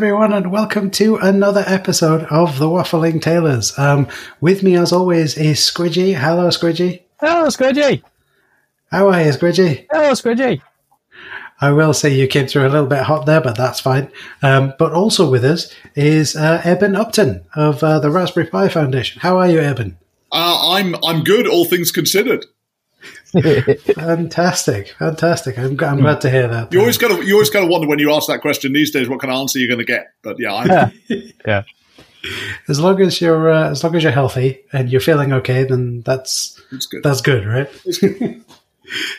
everyone, and welcome to another episode of the Waffling Tailors. Um, with me, as always, is Squidgy. Hello, Squidgy. Hello, Squidgy. How are you, Squidgy? Hello, Squidgy. I will say you came through a little bit hot there, but that's fine. Um, but also with us is uh, Eben Upton of uh, the Raspberry Pi Foundation. How are you, Eben? Uh, I'm I'm good, all things considered. Fantastic, fantastic. I'm, I'm glad to hear that. You always kind of you always kind of wonder when you ask that question these days what kind of answer you're going to get. But yeah, I'm, Yeah. yeah. As long as you're uh, as long as you're healthy and you're feeling okay, then that's good. that's good, right? It's good.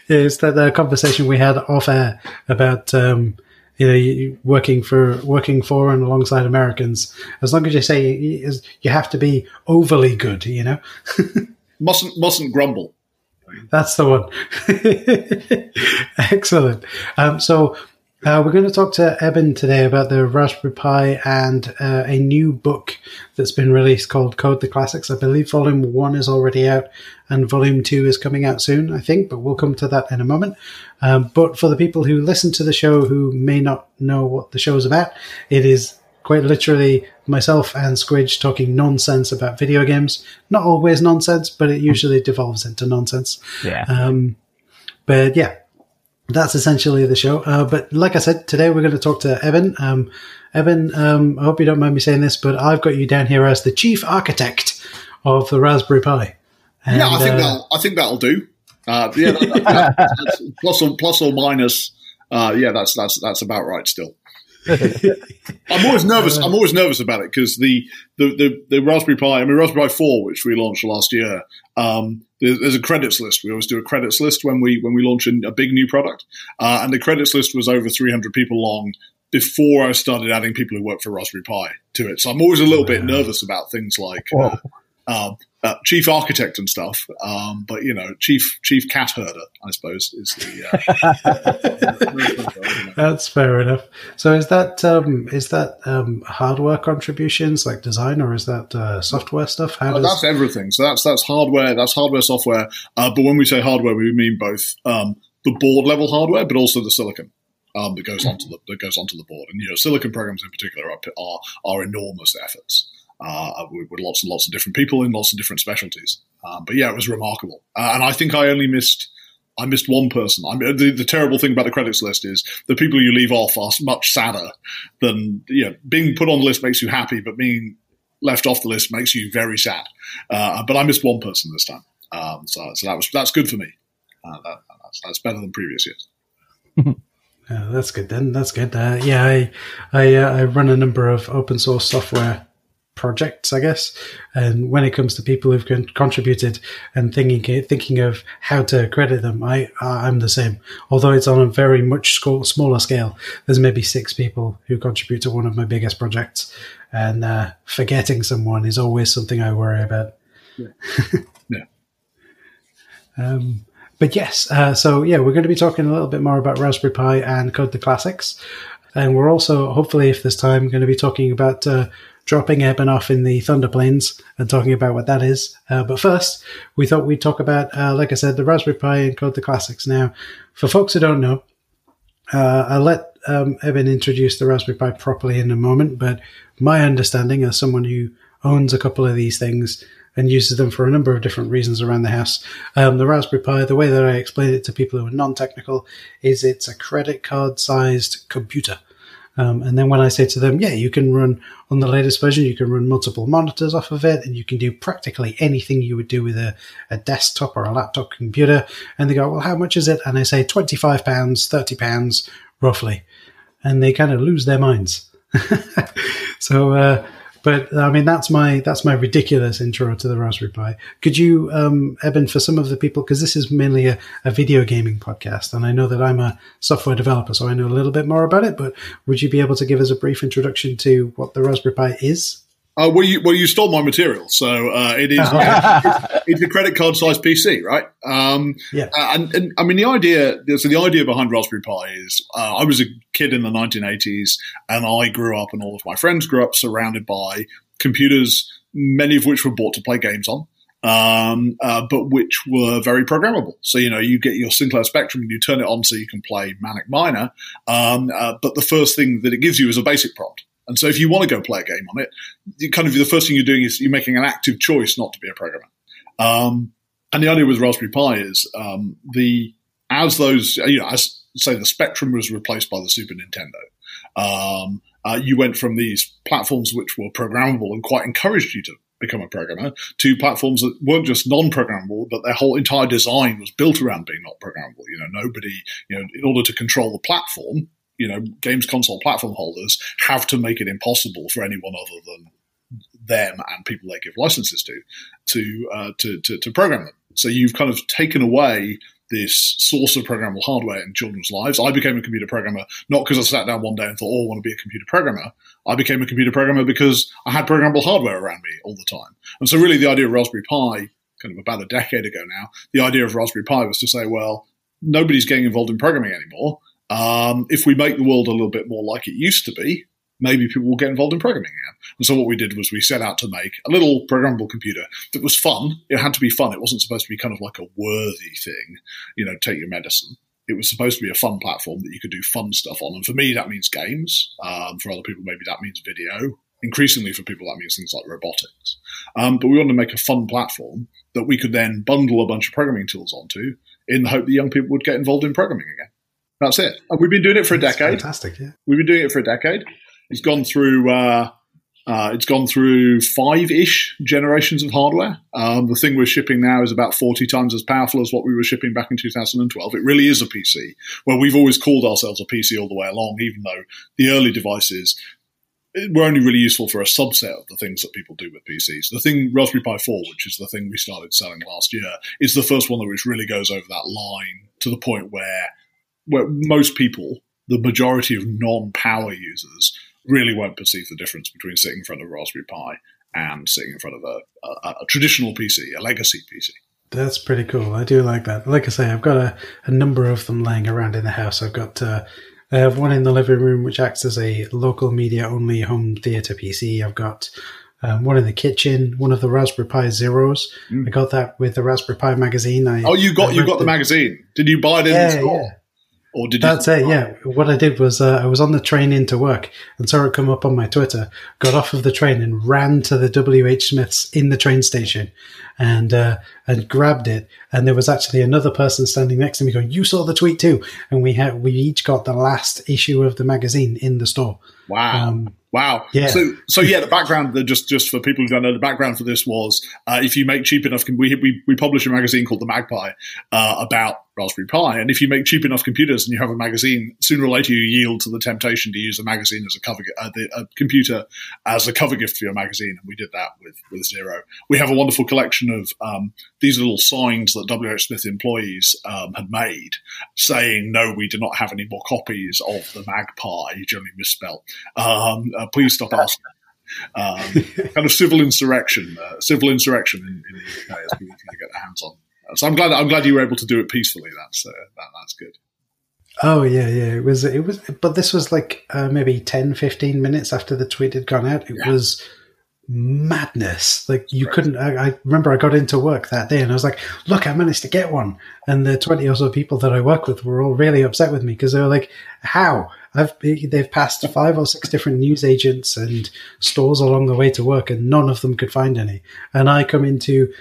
Yeah, it's that uh, conversation we had off air about um, you know you- working for working for and alongside Americans. As long as you say you, you have to be overly good, you know, mustn't mustn't grumble. That's the one. Excellent. Um, so. Uh, we're going to talk to Eben today about the Raspberry Pi and uh, a new book that's been released called Code the Classics. I believe volume one is already out and volume two is coming out soon, I think, but we'll come to that in a moment. Um, but for the people who listen to the show who may not know what the show is about, it is quite literally myself and Squidge talking nonsense about video games. Not always nonsense, but it usually devolves into nonsense. Yeah. Um, but yeah, that's essentially the show. Uh, but like I said, today we're going to talk to Eben. Um, Eben, um, I hope you don't mind me saying this, but I've got you down here as the chief architect of the Raspberry Pi. yeah, I think uh, that'll I think that'll do. Uh, yeah, that, that- that's plus or plus or minus. Uh, yeah, that's that's that's about right. Still, I'm always nervous. I'm always nervous about it because the, the the the Raspberry Pi. I mean, Raspberry Pi Four, which we launched last year. Um, there's, there's a credits list. We always do a credits list when we when we launch a, a big new product, uh, and the credits list was over 300 people long before I started adding people who work for Raspberry Pi to it. So I'm always a little bit nervous about things like Whoa. Uh, uh, chief architect and stuff. Um, but you know, chief chief cat herder, I suppose, is the. Uh, That's fair enough. So is that um, is that um, hardware contributions like design, or is that uh, software stuff? How Uh, does that's everything. So that's that's hardware. That's hardware, software. Uh, but when we say hardware, we mean both um, the board level hardware, but also the silicon um, that goes onto the that goes onto the board. And you know, silicon programs in particular are are, are enormous efforts. Uh, with, with lots and lots of different people in lots of different specialties. Um, but yeah, it was remarkable. Uh, and I think I only missed I missed one person. I mean, the, the terrible thing about the credits list is the people you leave off are much sadder than you know. Being put on the list makes you happy, but being left off the list makes you very sad. Uh, but I missed one person this time, um, so, so that was that's good for me. Uh, that, that's, that's better than previous years. That's good then. That's good. Uh, yeah, I I, uh, I run a number of open source software projects, I guess. And when it comes to people who've con- contributed and thinking thinking of how to credit them, I I'm the same. Although it's on a very much sco- smaller scale. There's maybe six people who contribute to one of my biggest projects, and uh, forgetting someone is always something I worry about. Yeah. Um, but yes, uh, so yeah, we're going to be talking a little bit more about Raspberry Pi and Code the Classics. And we're also, hopefully, if there's time, going to be talking about uh, dropping Eben off in the Thunder Plains and talking about what that is. Uh, but first, we thought we'd talk about, uh, like I said, the Raspberry Pi and Code the Classics. Now, for folks who don't know, uh, I'll let um, Eben introduce the Raspberry Pi properly in a moment, but my understanding as someone who owns a couple of these things and uses them for a number of different reasons around the house. Um, the Raspberry Pi, the way that I explain it to people who are non-technical, is it's a credit card-sized computer. Um, and then when I say to them, yeah, you can run on the latest version, you can run multiple monitors off of it, and you can do practically anything you would do with a, a desktop or a laptop computer. And they go, well, how much is it? And I say twenty-five pounds, thirty pounds, roughly, and they kind of lose their minds. so, uh, but I mean, that's my that's my ridiculous intro to the Raspberry Pi. Could you, um, Eben, for some of the people, because this is mainly a, a video gaming podcast, and I know that I'm a software developer, so I know a little bit more about it. But would you be able to give us a brief introduction to what the Raspberry Pi is? Uh, well, you well you stole my material, so uh, it is it's, it's a credit card size PC, right? Um, Yeah. uh, and, and I mean the idea. So the idea behind Raspberry Pi is uh, I was a kid in the 1980s, and I grew up, and all of my friends grew up surrounded by computers, many of which were bought to play games on. Um, uh, but which were very programmable. So, you know, you get your Sinclair Spectrum and you turn it on so you can play Manic Miner. Um, uh, but the first thing that it gives you is a basic prompt. And so if you want to go play a game on it, you kind of the first thing you're doing is you're making an active choice not to be a programmer. Um, and the idea with Raspberry Pi is um, the as those you know as say the Spectrum was replaced by the Super Nintendo. Um, uh, you went from these platforms which were programmable and quite encouraged you to become a programmer to platforms that weren't just non-programmable, but their whole entire design was built around being not programmable. You know, nobody, you know, in order to control the platform, you know, games console platform holders have to make it impossible for anyone other than them and people they give licenses to to uh, to, to, to program them. So you've kind of taken away this source of programmable hardware in children's lives. I became a computer programmer not because I sat down one day and thought, oh, I want to be a computer programmer. I became a computer programmer because I had programmable hardware around me all the time. And so, really, the idea of Raspberry Pi, kind of about a decade ago now, the idea of Raspberry Pi was to say, well, nobody's getting involved in programming anymore. Um, if we make the world a little bit more like it used to be, maybe people will get involved in programming again. And so what we did was we set out to make a little programmable computer that was fun. It had to be fun. It wasn't supposed to be kind of like a worthy thing, you know, take your medicine. It was supposed to be a fun platform that you could do fun stuff on. And for me, that means games. Um, for other people, maybe that means video. Increasingly, for people, that means things like robotics. Um, but we wanted to make a fun platform that we could then bundle a bunch of programming tools onto in the hope that young people would get involved in programming again. That's it. And we've been doing it for a That's decade. Fantastic, yeah. We've been doing it for a decade. It's gone through. Uh, uh, it's gone through five-ish generations of hardware. Um, the thing we're shipping now is about 40 times as powerful as what we were shipping back in 2012. It really is a PC. Well, we've always called ourselves a PC all the way along, even though the early devices were only really useful for a subset of the things that people do with PCs. The thing Raspberry Pi 4, which is the thing we started selling last year, is the first one that which really goes over that line to the point where where most people, the majority of non-power users, really won't perceive the difference between sitting in front of a Raspberry Pi and sitting in front of a, a, a traditional PC, a legacy PC. That's pretty cool. I do like that. Like I say, I've got a, a number of them laying around in the house. I've got uh, I have one in the living room which acts as a local media only home theater PC. I've got um, one in the kitchen, one of the Raspberry Pi Zeros. Mm. I got that with the Raspberry Pi magazine. I, Oh, you got I you got the magazine? Did you buy it in the Yeah, store, yeah. Or did you? That's it, yeah. What I did was uh, I was on the train into work and saw it come up on my Twitter, got off of the train and ran to the WH Smiths in the train station and uh, and grabbed it. And there was actually another person standing next to me going, You saw the tweet too. And we had we each got the last issue of the magazine in the store. Wow. Um, Wow. Yeah. So, so yeah, the background, the, just just for people who don't know, the background for this was uh, if you make cheap enough, we, we we publish a magazine called the MagPi uh, about Raspberry Pi, and if you make cheap enough computers and you have a magazine, sooner or later you yield to the temptation to use a magazine as a cover, uh, the a computer as a cover gift for your magazine, and we did that with with Zero. We have a wonderful collection of um, these little signs that WH Smith employees um, had made, saying, "No, we do not have any more copies of the MagPi." Generally misspelled. Um, uh, please stop asking. Um, kind of civil insurrection, uh, civil insurrection in, in the UK as people to get their hands on. Uh, So I'm glad I'm glad you were able to do it peacefully. That's uh, that, that's good. Oh yeah, yeah. It was it was but this was like uh, maybe 10, 15 minutes after the tweet had gone out. It Yeah. was madness. Like you couldn't I, I remember I got into work that day and I was like, look, I managed to get one. And the 20 or so people that I work with were all really upset with me because they were like, how? I've they've passed five or six different news agents and stores along the way to work and none of them could find any. And I come into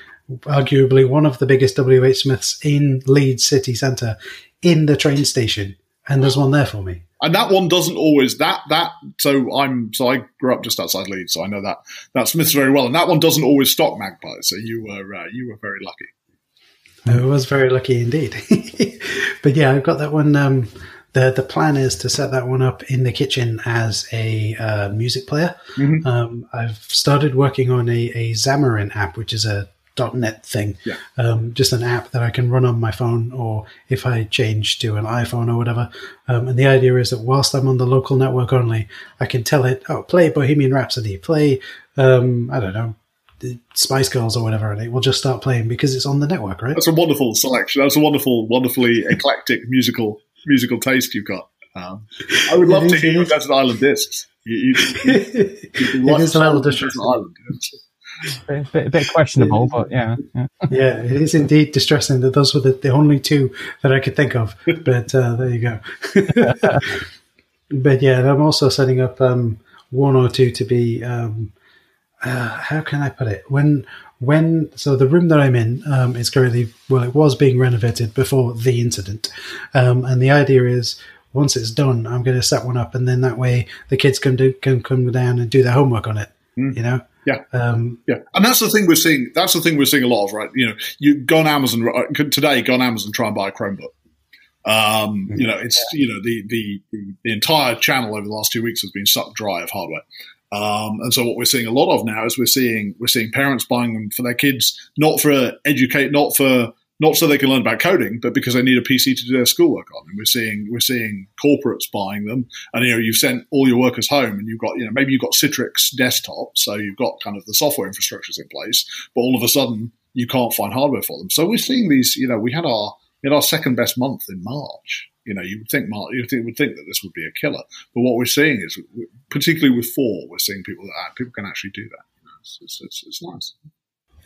arguably one of the biggest WH Smiths in Leeds city centre in the train station, and there's one there for me. And that one doesn't always that that. So I'm so I grew up just outside Leeds, so I know that that Smiths very well. And that one doesn't always stock MagPis. So you were uh, you were very lucky. I was very lucky indeed. but yeah, I've got that one. Um, the the plan is to set that one up in the kitchen as a uh, music player. Mhm. Um, I've started working on a, a Xamarin app, which is a .NET thing, Yeah. um, just an app that I can run on my phone, or if I change to an iPhone or whatever. Um, and the idea is that whilst I'm on the local network only, I can tell it, "Oh, play Bohemian Rhapsody, play um, I don't know, Spice Girls or whatever," and it will just start playing because it's on the network, right? That's a wonderful selection. That's a wonderful, wonderfully eclectic musical musical taste you've got. Um, I would love It to is, hear it your is. Desert Island discs. You, you, it you is a little Desert distressing. Island. Bit, bit, bit questionable, but yeah. yeah. Yeah, it is indeed distressing that those were the, the only two that I could think of. But uh, there you go. but yeah, I'm also setting up um, one or two to be um, uh, how can I put it when when so the room that I'm in um, is currently well it was being renovated before the incident, um, and the idea is once it's done I'm going to set one up and then that way the kids can do can come down and do their homework on it. Mm. You know. Yeah, um, yeah, and that's the thing we're seeing. That's the thing we're seeing a lot of, right? You know, you go on Amazon today. Go on Amazon, try and buy a Chromebook. Um, you know, it's you know the, the the entire channel over the last two weeks has been sucked dry of hardware. Um, and so what we're seeing a lot of now is we're seeing we're seeing parents buying them for their kids, not for educate, not for not so they can learn about coding, but because they need a PC to do their schoolwork on. And we're seeing we're seeing corporates buying them, and you know you've sent all your workers home, and you've got you know maybe you've got Citrix desktop, so you've got kind of the software infrastructures in place, but all of a sudden you can't find hardware for them. So we're seeing these. You know, we had our we had our second best month in March. You know, you would think March, you would think that this would be a killer, but what we're seeing is, particularly with four, we're seeing people that people can actually do that. It's, it's, it's nice.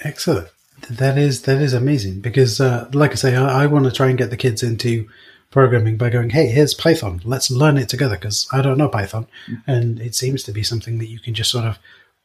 Excellent. That is that is amazing because, uh, like I say, I, I want to try and get the kids into programming by going, "Hey, here's Python. Let's learn it together." Because I don't know Python, mm-hmm. and it seems to be something that you can just sort of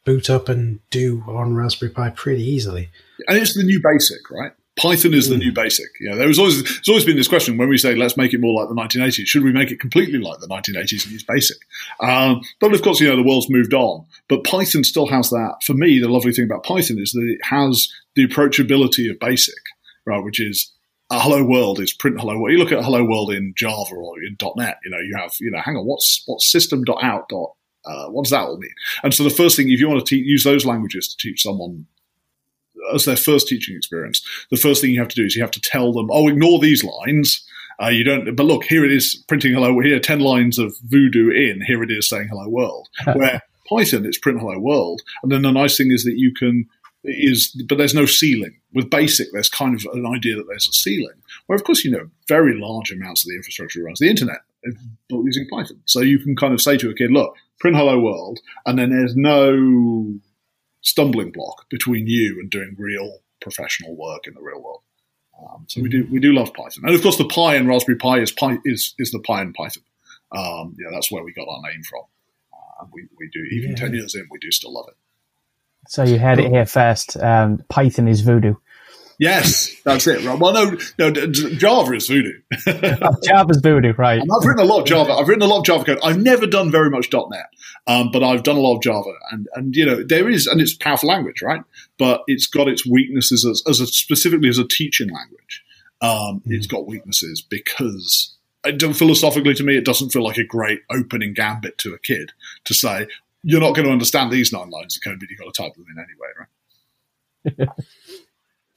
boot up and do on Raspberry Pi pretty easily. And it's the new basic, right? Python is the new basic. You know, there was always there's always been this question when we say let's make it more like the 1980s. Should we make it completely like the 1980s and use basic? Um, but of course, you know the world's moved on. But Python still has that. For me, the lovely thing about Python is that it has the approachability of basic, right? Which is a hello world is print hello world. You look at hello world in Java or in .NET. You know, you have you know, hang on, what's what's system.out dot uh, what does that all mean? And so the first thing, if you want to te- use those languages to teach someone as their first teaching experience, the first thing you have to do is you have to tell them, oh, ignore these lines. Uh, you don't, but look, here it is printing hello. Here, 10 lines of voodoo in. Here it is saying hello world. Where Python, it's print hello world. And then the nice thing is that you can, is, but there's no ceiling. With basic, there's kind of an idea that there's a ceiling. Where, of course, you know, very large amounts of the infrastructure runs the internet built using Python. So you can kind of say to a kid, look, print hello world, and then there's no stumbling block between you and doing real professional work in the real world. Um, so we do we do love Python, and of course the Pi in Raspberry Pi is Pi is is the Pi in Python. Um, yeah, that's where we got our name from. Uh, we we do even yeah. ten years in, we do still love it. So you heard it here first. Um, Python is voodoo. Yes, that's it. Right. Well, no, no, Java is voodoo. oh, Java's voodoo, right? And I've written a lot of Java. I've written a lot of Java code. I've never done very much .NET, um, but I've done a lot of Java, and and you know there is, and it's a powerful language, right? But it's got its weaknesses as, as a, specifically as a teaching language. Um, mm. It's got weaknesses because philosophically to me, it doesn't feel like a great opening gambit to a kid to say you're not going to understand these nine lines of code, but you've got to type them in anyway, right?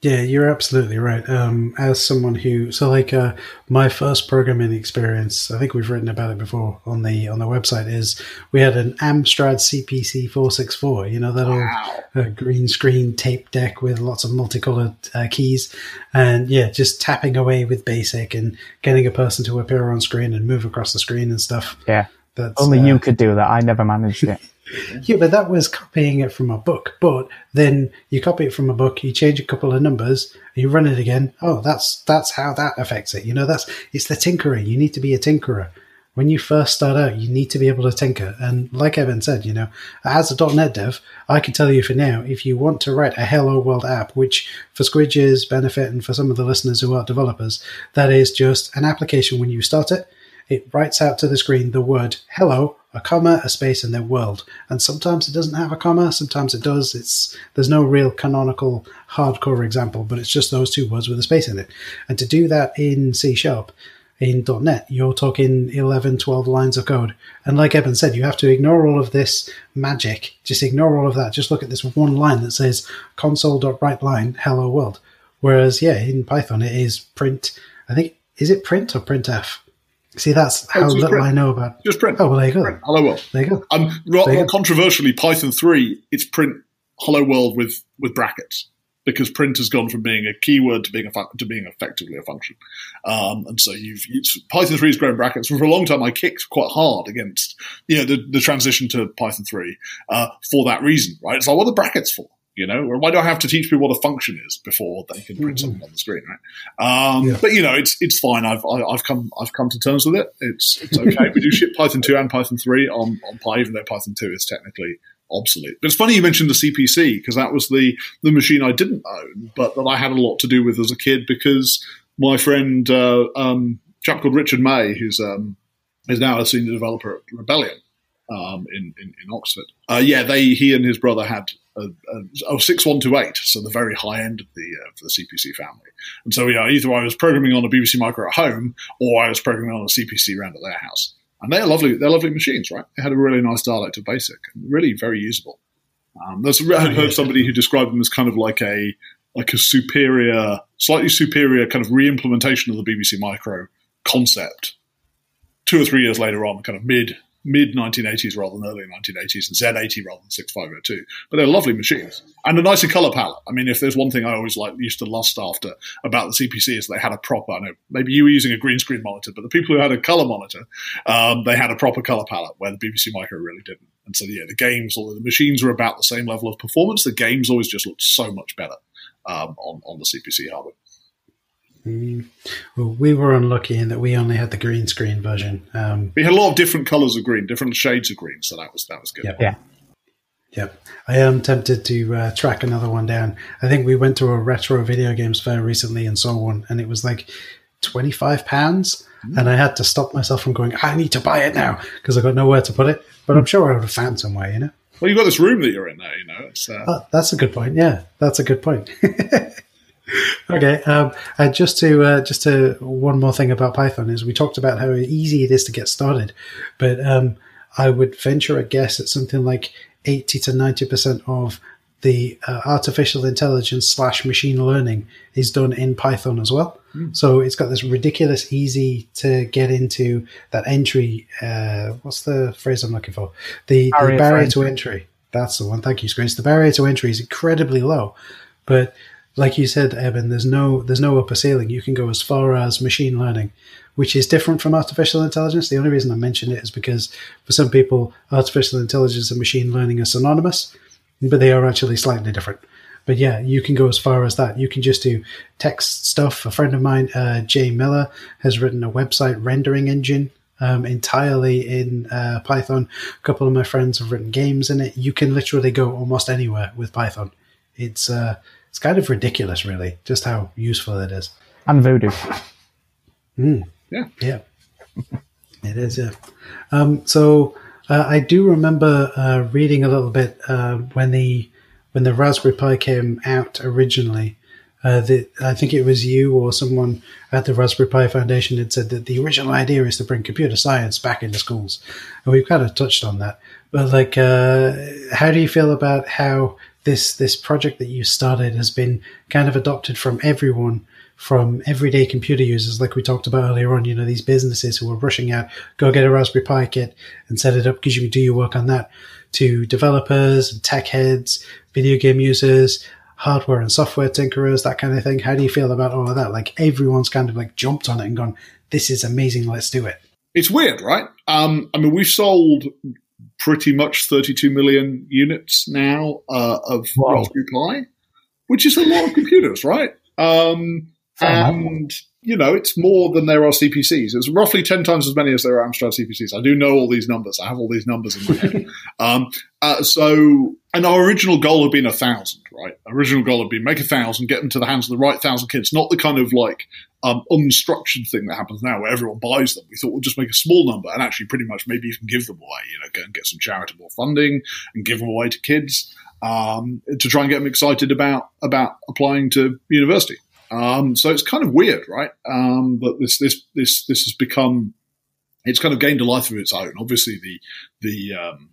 Yeah, you're absolutely right. Um, as someone who, so like, uh, my first programming experience, I think we've written about it before on the on the website. Is we had an Amstrad CPC four six four. You know that wow. old uh, green screen tape deck with lots of multicolored uh, keys, and yeah, just tapping away with BASIC and getting a person to appear on screen and move across the screen and stuff. Yeah, That's, only you uh, could do that. I never managed it. Yeah, but that was copying it from a book. But then you copy it from a book, you change a couple of numbers, you run it again. Oh, that's that's how that affects it. You know, that's it's the tinkering. You need to be a tinkerer. When you first start out, you need to be able to tinker. And like Eben said, you know, as a .NET dev, I can tell you for now, if you want to write a Hello World app, which for Squidge's benefit and for some of the listeners who aren't developers, that is just an application when you start it, it writes out to the screen the word hello a comma, a space, and their world. And sometimes it doesn't have a comma, sometimes it does. It's there's no real canonical hardcore example, but it's just those two words with a space in it. And to do that in C sharp, in dot .NET, you're talking 11, 12 lines of code. And like Eben said, you have to ignore all of this magic. Just ignore all of that. Just look at this one line that says console.writeLine, hello world. Whereas, yeah, in Python, it is print, I think, is it print or printf? See, that's how little print. I know about. Just print. Oh well, there you go. Print. Hello world. There you go. Um, rather controversially, Python three it's print hello world with with brackets because print has gone from being a keyword to being a fu- to being effectively a function. Um, and so you've Python three is grown brackets. For a long time, I kicked quite hard against you know the, the transition to Python three uh, for that reason. Right? It's like what are the brackets for? You know, or why do I have to teach people what a function is before they can print Mhm. something on the screen, right? Um, Yeah. But you know, it's it's fine. I've I, I've come I've come to terms with it. It's it's okay. we do ship Python two and Python three on on Pi, even though Python two is technically obsolete. But it's funny you mentioned the CPC because that was the the machine I didn't own, but that I had a lot to do with as a kid because my friend, uh, um, a chap called Richard May, who's um, is now a senior developer at Rebellion um, in, in in Oxford. Uh, yeah, they he and his brother had one two eight, so the very high end of the uh, the CPC family. And so yeah, either I was programming on a BBC Micro at home, or I was programming on a CPC around at their house. And they're lovely. They're lovely machines, right? They had a really nice dialect of BASIC, and really very usable. Um, there's, I somebody who described them as kind of like a like a superior, slightly superior kind of re-implementation of the BBC Micro concept. Two or three years later on, kind of mid mid 1980s rather than early 1980s, and Z80 rather than 6502. But they're lovely machines and a nicer color palette. I mean, if there's one thing I always like used to lust after about the CPC is they had a proper. I know maybe you were using a green screen monitor, but the people who had a color monitor, um, they had a proper color palette where the BBC Micro really didn't. And so yeah, the games, although the machines were about the same level of performance, the games always just looked so much better um, on on the CPC hardware. Mm. Well, we were unlucky in that we only had the green screen version. Um, We had a lot of different colors of green, different shades of green, so that was that was good. Yep. Yeah. Yep. I am tempted to uh, track another one down. I think we went to a retro video games fair recently and saw one, and it was like £25. pounds, And I had to stop myself from going, I need to buy it now because I got nowhere to put it. But I'm sure I would have found somewhere, you know? Well, you've got this room that you're in now, you know. It's, uh, Oh, that's a good point. Yeah, that's a good point. okay, um, and just to uh, just to one more thing about Python is we talked about how easy it is to get started, but um, I would venture a guess at something like eighty to ninety percent of the uh, artificial intelligence slash machine learning is done in Python as well. So it's got this ridiculous easy to get into that entry. Uh, what's the phrase I'm looking for? The Barrier the barrier to entry. entry. That's the one. Thank you, Screens. The barrier to entry is incredibly low, but like you said, Eben, there's no there's no upper ceiling. You can go as far as machine learning, which is different from artificial intelligence. The only reason I mention it is because for some people, artificial intelligence and machine learning are synonymous, but they are actually slightly different. But yeah, you can go as far as that. You can just do text stuff. A friend of mine, uh, Jay Miller, has written a website rendering engine um, entirely in uh, Python. A couple of my friends have written games in it. You can literally go almost anywhere with Python. It's uh, it's kind of ridiculous, really, just how useful it is. And Voodoo. yeah. Yeah, it is. Yeah. Um, so uh, I do remember uh, reading a little bit uh, when the when the Raspberry Pi came out originally. Uh, the, I think it was you or someone at the Raspberry Pi Foundation had said that the original idea is to bring computer science back into schools, and we've kind of touched on that. But like, uh, how do you feel about how this this project that you started has been kind of adopted from everyone? from everyday computer users, like we talked about earlier on, you know, these businesses who are rushing out, go get a Raspberry Pi kit and set it up because you can do your work on that, to developers and tech heads, video game users, hardware and software tinkerers, that kind of thing. How do you feel about all of that? Like everyone's kind of like jumped on it and gone, this is amazing, let's do it. It's weird, right? Um, I mean, we've sold pretty much 32 million units now uh, of Wow. Raspberry Pi, which is a lot of computers, right? Um, and you know, it's more than there are CPCs. It's roughly ten times as many as there are Amstrad CPCs. I do know all these numbers. I have all these numbers in my head. um, uh, so, and our original goal had been a thousand, right? Original goal had been make a thousand, get them to the hands of the right thousand kids, not the kind of like um, unstructured thing that happens now where everyone buys them. We thought we'll just make a small number and actually pretty much maybe even give them away, you know, go and get some charitable funding and give them away to kids um, to try and get them excited about about applying to university. Um, so it's kind of weird, right? Um, but this this this this has become it's kind of gained a life of its own. Obviously, the the um,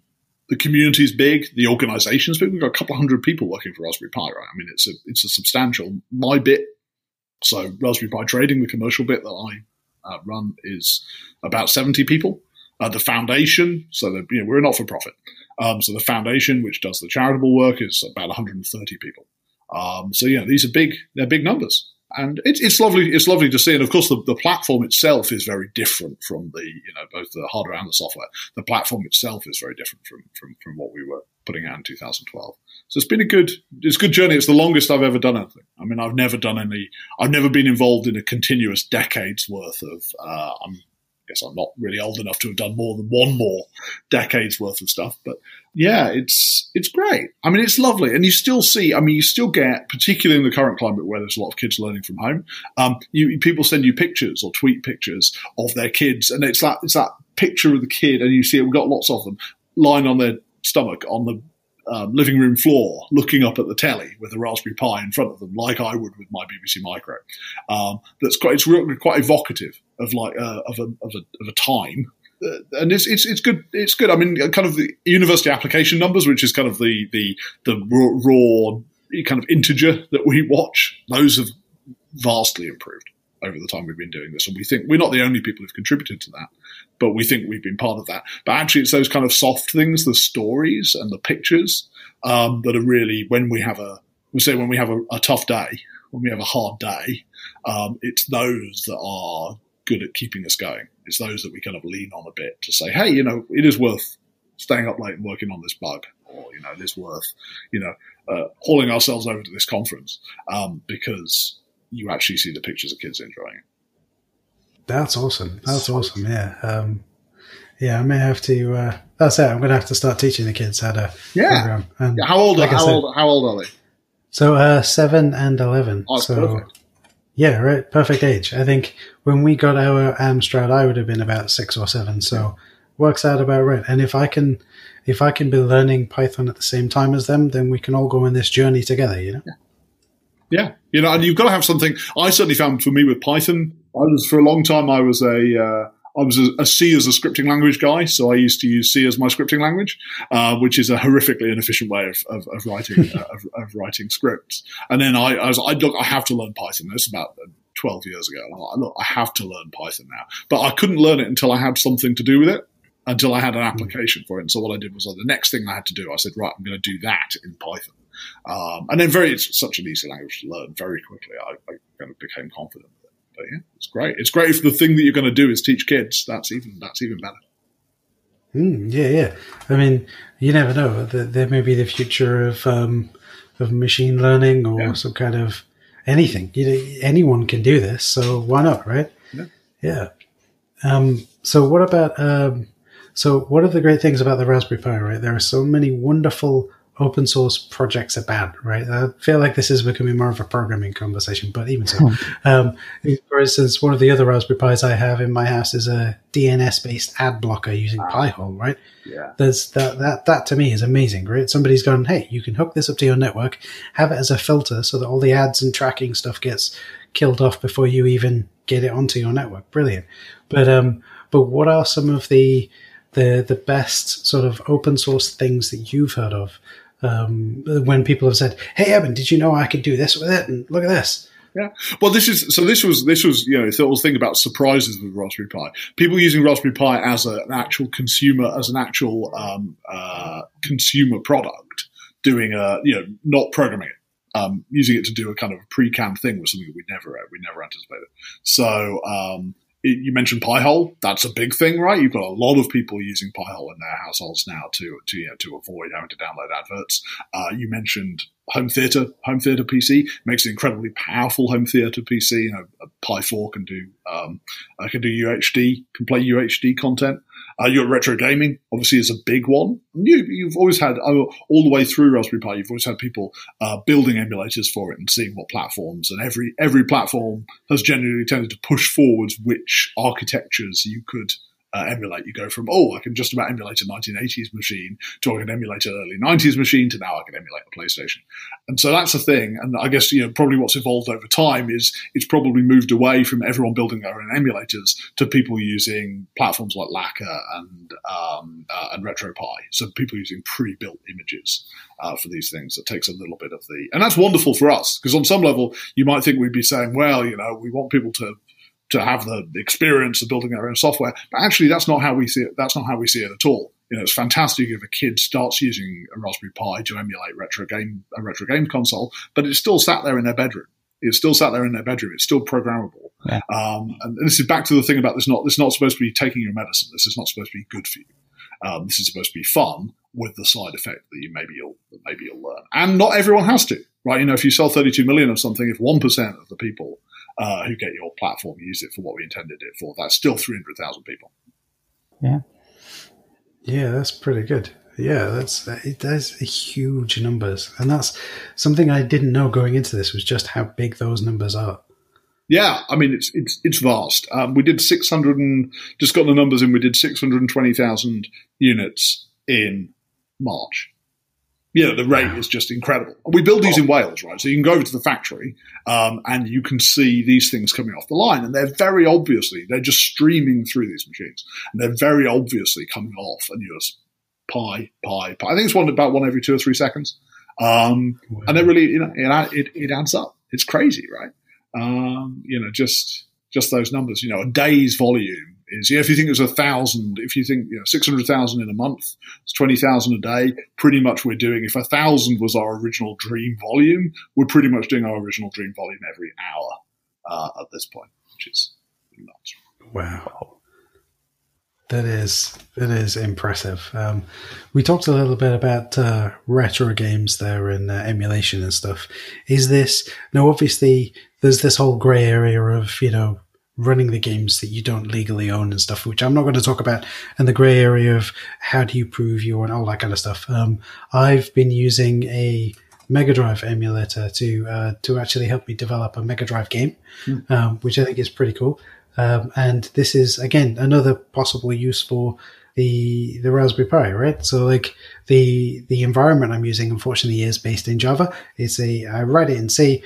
the community is big, the organization's big. We've got a couple of hundred people working for Raspberry Pi, right? I mean, it's a it's a substantial. My bit, so Raspberry Pi Trading, the commercial bit that I uh, run, is about seventy people. Uh, the foundation, so you know, we're a not for profit. Um, so the foundation, which does the charitable work, is about 130 people. Um, so yeah, these are big. They're big numbers, and it's it's lovely. It's lovely to see. And of course, the, the platform itself is very different from the you know both the hardware and the software. The platform itself is very different from from, from what we were putting out in 2012. So it's been a good, it's a good journey. It's the longest I've ever done anything. I mean, I've never done any, I've never been involved in a continuous decades worth of, uh, I'm, I guess I'm not really old enough to have done more than one more decades worth of stuff, but yeah, it's, it's great. I mean, it's lovely. And you still see, I mean, you still get, particularly in the current climate where there's a lot of kids learning from home, um, you, people send you pictures or tweet pictures of their kids. And it's that, it's that picture of the kid and you see it, we've got lots of them lying on their stomach on the um, living room floor looking up at the telly with a Raspberry Pi in front of them, like I would with my BBC Micro. Um, that's quite it's really quite evocative of like uh, of, a, of, a, of a time. Uh, and it's, it's it's good. It's good. I mean, kind of the university application numbers, which is kind of the the the raw, raw kind of integer that we watch. Those have vastly improved over the time we've been doing this. And we think we're not the only people who've contributed to that, but we think we've been part of that. But actually, it's those kind of soft things, the stories and the pictures um, that are really when we have a, we say when we have a, a tough day, when we have a hard day, um, it's those that are good at keeping us going. It's those that we kind of lean on a bit to say, hey, you know, it is worth staying up late and working on this bug, or you know, it is worth, you know, uh, hauling ourselves over to this conference um, because you actually see the pictures of kids enjoying it. That's awesome. That's so awesome. Yeah. Um, yeah, I may have to. Uh, that's it. I'm going to have to start teaching the kids how to yeah. program. And yeah, how old? Like how said, old? How old are they? So uh, seven and eleven. Oh, so perfect. yeah, right, perfect age. I think when we got our Amstrad, I would have been about six or seven. So works out about right. And if I can, if I can be learning Python at the same time as them, then we can all go on this journey together. You know. Yeah. Yeah, you know, and you've got to have something. I certainly found for me with Python, I was for a long time. I was a uh, I was a, a C as a scripting language guy, so I used to use C as my scripting language, uh, which is a horrifically inefficient way of, of, of writing uh, of, of, writing scripts. And then I, I was I look, I have to learn Python. That's about 12 years ago. I look, I have to learn Python now, but I couldn't learn it until I had something to do with it until I had an application for it. And so what I did was uh, the next thing I had to do, I said, right, I'm going to do that in Python. Um, and then very, it's such an easy language to learn very quickly. I, I kind of became confident with it. But yeah, it's great. It's great if the thing that you're going to do is teach kids. That's even, that's even better. Mm, yeah, yeah. I mean, you never know. There may be the future of um, of machine learning or yeah. some kind of anything. You know, anyone can do this, so why not, right? Yeah. yeah. Um, so what about um, so what are the great things about the Raspberry Pi? Right, there are so many wonderful open source projects are bad, right? I feel like this is becoming more of a programming conversation, but even so, hmm. um, for instance, one of the other Raspberry Pis I have in my house is a DNS based ad blocker using wow. Pi-hole, right? Yeah. There's that, that, that to me is amazing, right? Somebody's gone, hey, you can hook this up to your network, have it as a filter so that all the ads and tracking stuff gets killed off before you even get it onto your network. Brilliant. But, um, but what are some of the, the, the best sort of open source things that you've heard of um, when people have said, "Hey, Eben, did you know I could do this with it?" And look at this. Yeah. Well, this is so. This was this was you know the whole thing about surprises with Raspberry Pi. People using Raspberry Pi as a, an actual consumer, as an actual um, uh, consumer product, doing a you know not programming it, um, using it to do a kind of pre-canned thing was something that we never we never anticipated. So um, you mentioned Pi-hole. That's a big thing, right? You've got a lot of people using Pi-hole in their households now to to you know, to avoid having to download adverts. Uh, you mentioned home theater, home theater PC makes an incredibly powerful home theater PC. You know, Pi Four can do um, uh, can do UHD, can play UHD content. Uh, your retro gaming obviously is a big one. You, have always had uh, all the way through Raspberry Pi. You've always had people uh, building emulators for it and seeing what platforms. And every every platform has generally tended to push forwards which architectures you could uh, emulate. You go from, oh, I can just about emulate a 1980s machine to I can emulate an early 90s machine to now I can emulate a PlayStation. And so that's a thing. And I guess, you know, probably what's evolved over time is it's probably moved away from everyone building their own emulators to people using platforms like Lakka and, um, uh, and RetroPie. So people using pre-built images. Uh, for these things, that takes a little bit of the, and that's wonderful for us because on some level you might think we'd be saying, well, you know, we want people to to have the experience of building their own software. But actually, that's not how we see it. That's not how we see it at all. You know, it's fantastic if a kid starts using a Raspberry Pi to emulate retro game a retro game console, but it's still sat there in their bedroom. It's still sat there in their bedroom. It's still programmable. Yeah. Um, and this is back to the thing about this not this is not supposed to be taking your medicine. This is not supposed to be good for you. Um, this is supposed to be fun with the side effect that you maybe you'll that maybe you'll learn. And not everyone has to, right? You know, if you sell 32 million of something, if one percent of the people uh, who get your platform use it for what we intended it for, that's still 300,000 people. Yeah. Yeah, that's pretty good. Yeah, that's that's huge numbers, and that's something I didn't know going into this was just how big those numbers are. Yeah, I mean it's it's it's vast. Um, we did six hundred and just got the numbers in. We did six hundred and twenty thousand units in March. You know, the rate is just incredible. We build these in Wales, right? So you can go over to the factory um, and you can see these things coming off the line, and they're very obviously they're just streaming through these machines, and they're very obviously coming off. And you're just pi, pi, pi. I think it's one about one every two or three seconds, um, wow. and it really, you know, it, it, it adds up. It's crazy, right? Um, you know, just just those numbers. You know, a day's volume is, know, if you think it was a thousand, if you think, you know, 600,000 in a month, it's 20,000 a day, pretty much we're doing, if a thousand was our original dream volume, we're pretty much doing our original dream volume every hour uh, at this point, which is nuts. Wow. That is that is impressive. Um, we talked a little bit about uh, retro games there and uh, emulation and stuff. Is this now? Obviously, there's this whole grey area of you know running the games that you don't legally own and stuff, which I'm not going to talk about in the grey area of how do you prove you and all that kind of stuff. Um, I've been using a Mega Drive emulator to uh, to actually help me develop a Mega Drive game, mm. um, which I think is pretty cool. Um, and this is again another possible use for the the Raspberry Pi, right? So like the the environment I'm using, unfortunately, is based in Java. It's a I write it in C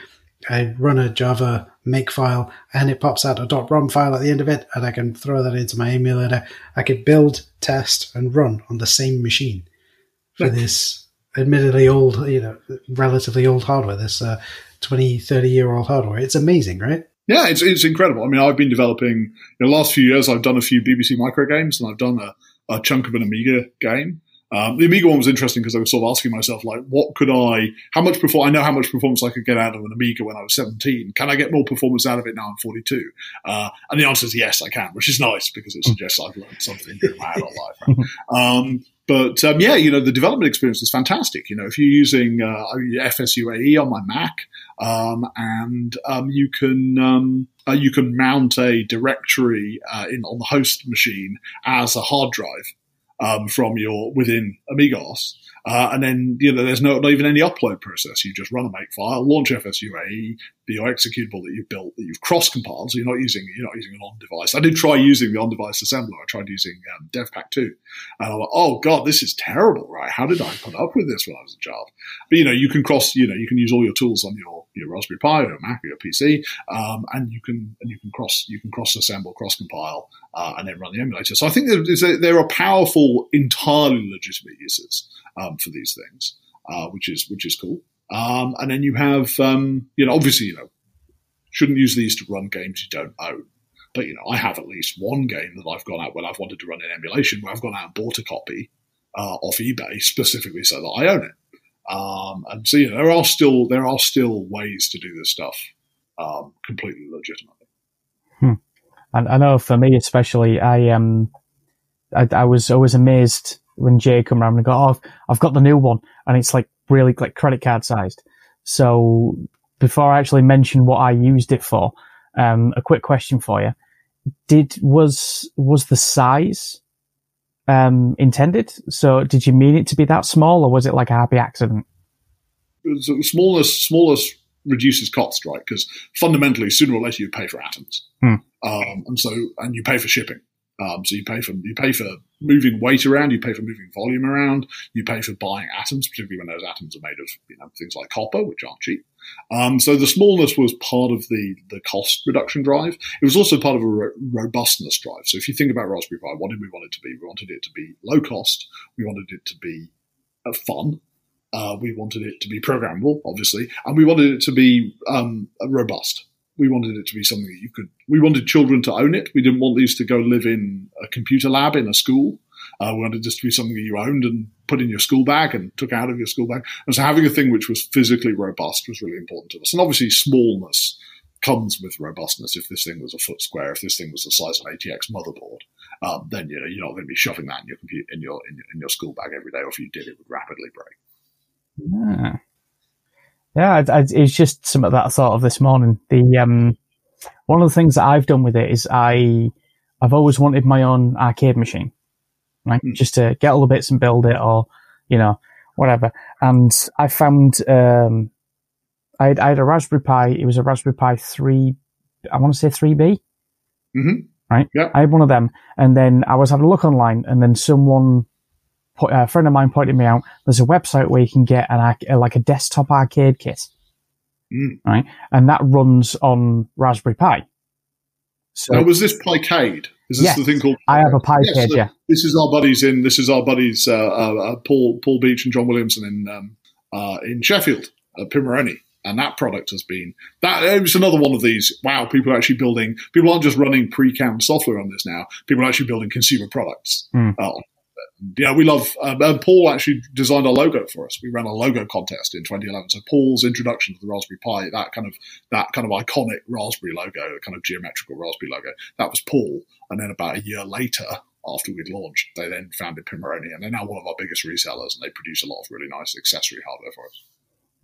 I run a Java make file and it pops out a .rom file at the end of it and I can throw that into my emulator. I could build, test and run on the same machine for this admittedly old, you know, relatively old hardware, this uh, 20, 30 year old hardware. It's amazing, right? Yeah, it's, it's incredible. I mean, I've been developing, in the last few years, I've done a few BBC micro games and I've done a, a chunk of an Amiga game. Um, the Amiga one was interesting because I was sort of asking myself, like, what could I, how much before I know how much performance I could get out of an Amiga when I was 17. Can I get more performance out of it now I'm 42? Uh, and the answer is yes, I can, which is nice because it suggests I've learned something in my adult life. Right? Um, but um, yeah, you know, the development experience is fantastic. You know, if you're using uh, FS-UAE on my Mac, um, and um, you can um, uh, you can mount a directory uh, in on the host machine as a hard drive um, from your within AmigaOS. Uh, and then, you know, there's no, not even any upload process. You just run a make file, launch FS-UAE, the executable that you've built that you've cross compiled. So you're not using, you're not using an on device. I did try using the on device assembler. I tried using um, Devpac 2. And I'm like, oh God, this is terrible, right? How did I put up with this when I was a child? But, you know, you can cross, you know, you can use all your tools on your, your Raspberry Pi or Mac or your PC. Um, and you can, and you can cross, you can cross assemble, cross compile, uh, and then run the emulator. So I think there, there are powerful, entirely legitimate uses um, for these things, uh, which is which is cool. Um, and then you have, um, you know, obviously, you know, shouldn't use these to run games you don't own. But you know, I have at least one game that I've gone out when I've wanted to run an emulation where I've gone out and bought a copy uh, off eBay specifically so that I own it. Um, and so you know, there are still there are still ways to do this stuff um, completely legitimately. And I know for me especially, I um, I, I was always amazed when Jay come around and go, oh, I've, got the new one, and it's like really like credit card sized. So before I actually mention what I used it for, um, a quick question for you: Did was was the size um, intended? So did you mean it to be that small, or was it like a happy accident? So smallness, smallness reduces cost, right? Because fundamentally, sooner or later, you pay for atoms, hmm. Um, and so and you pay for shipping. Um, so you pay for you pay for moving weight around, you pay for moving volume around, you pay for buying atoms, particularly when those atoms are made of you know things like copper, which aren't cheap. Um, so the smallness was part of the the cost reduction drive. It was also part of a ro- robustness drive. So if you think about Raspberry Pi, what did we want it to be? We wanted it to be low cost. We wanted it to be uh, fun. Uh, we wanted it to be programmable, obviously, and we wanted it to be um, robust we wanted it to be something that you could. We wanted children to own it. We didn't want these to go live in a computer lab in a school. Uh, we wanted this to be something that you owned and put in your school bag and took out of your school bag. And so having a thing which was physically robust was really important to us. And obviously, smallness comes with robustness. If this thing was a foot square, if this thing was the size of an ATX motherboard, um, then you know you're not going to be shoving that in your computer in your, in your in your school bag every day. Or if you did, it would rapidly break. Yeah, yeah. it's just some of that I thought of this morning. The um, one of the things that I've done with it is I I've always wanted my own arcade machine, right? Mm. Just to get all the bits and build it, or you know whatever. And I found um, I had, I had a Raspberry Pi. It was a Raspberry Pi three. I want to say three B. Mm-hmm. Right. Yeah. I had one of them, and then I was having a look online, and then someone, a friend of mine, pointed me out. There's a website where you can get an like a desktop arcade kit. Mm. Right, and that runs on Raspberry Pi. So now, was this Picade? Is this yes, the thing called? I have a Picade. Yes, so yeah. This is our buddies in. This is our buddies uh, uh, Paul Paul Beech and John Williamson in um, uh, in Sheffield at Pimoroni and that product has been that it was another one of these wow people are actually building people aren't just running pre-canned software on this now people are actually building consumer products mm. uh, yeah we love um, and paul actually designed our logo for us we ran a logo contest in 2011 so paul's introduction to the raspberry pi that kind of that kind of iconic raspberry logo the kind of geometrical raspberry logo that was paul and then about a year later after we'd launched, they then founded Pimoroni, and they're now one of our biggest resellers, and they produce a lot of really nice accessory hardware for us.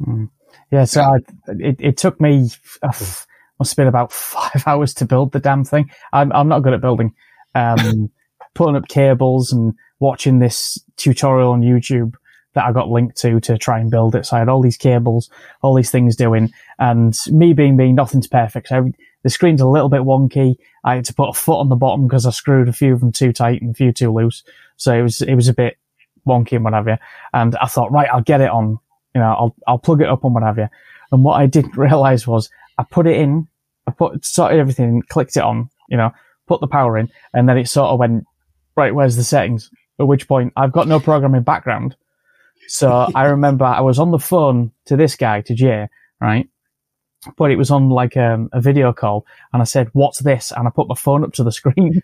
Mm. Yeah, so I, it, it took me, uh, must have been about five hours to build the damn thing. I'm, I'm not good at building. Um, pulling up cables and watching this tutorial on YouTube that I got linked to to try and build it. So I had all these cables, all these things doing, and me being me, nothing's perfect. So the screen's a little bit wonky. I had to put a foot on the bottom because I screwed a few of them too tight and a few too loose. So it was it was a bit wonky and whatever. And I thought, right, I'll get it on you know, I'll, I'll plug it up and what have you. And what I didn't realize was I put it in, I put, sorted everything, clicked it on, you know, put the power in, and then it sort of went, right, where's the settings? At which point I've got no programming background. So I remember I was on the phone to this guy, to Jay, right? But it was on like um, a video call and I said, what's this? And I put my phone up to the screen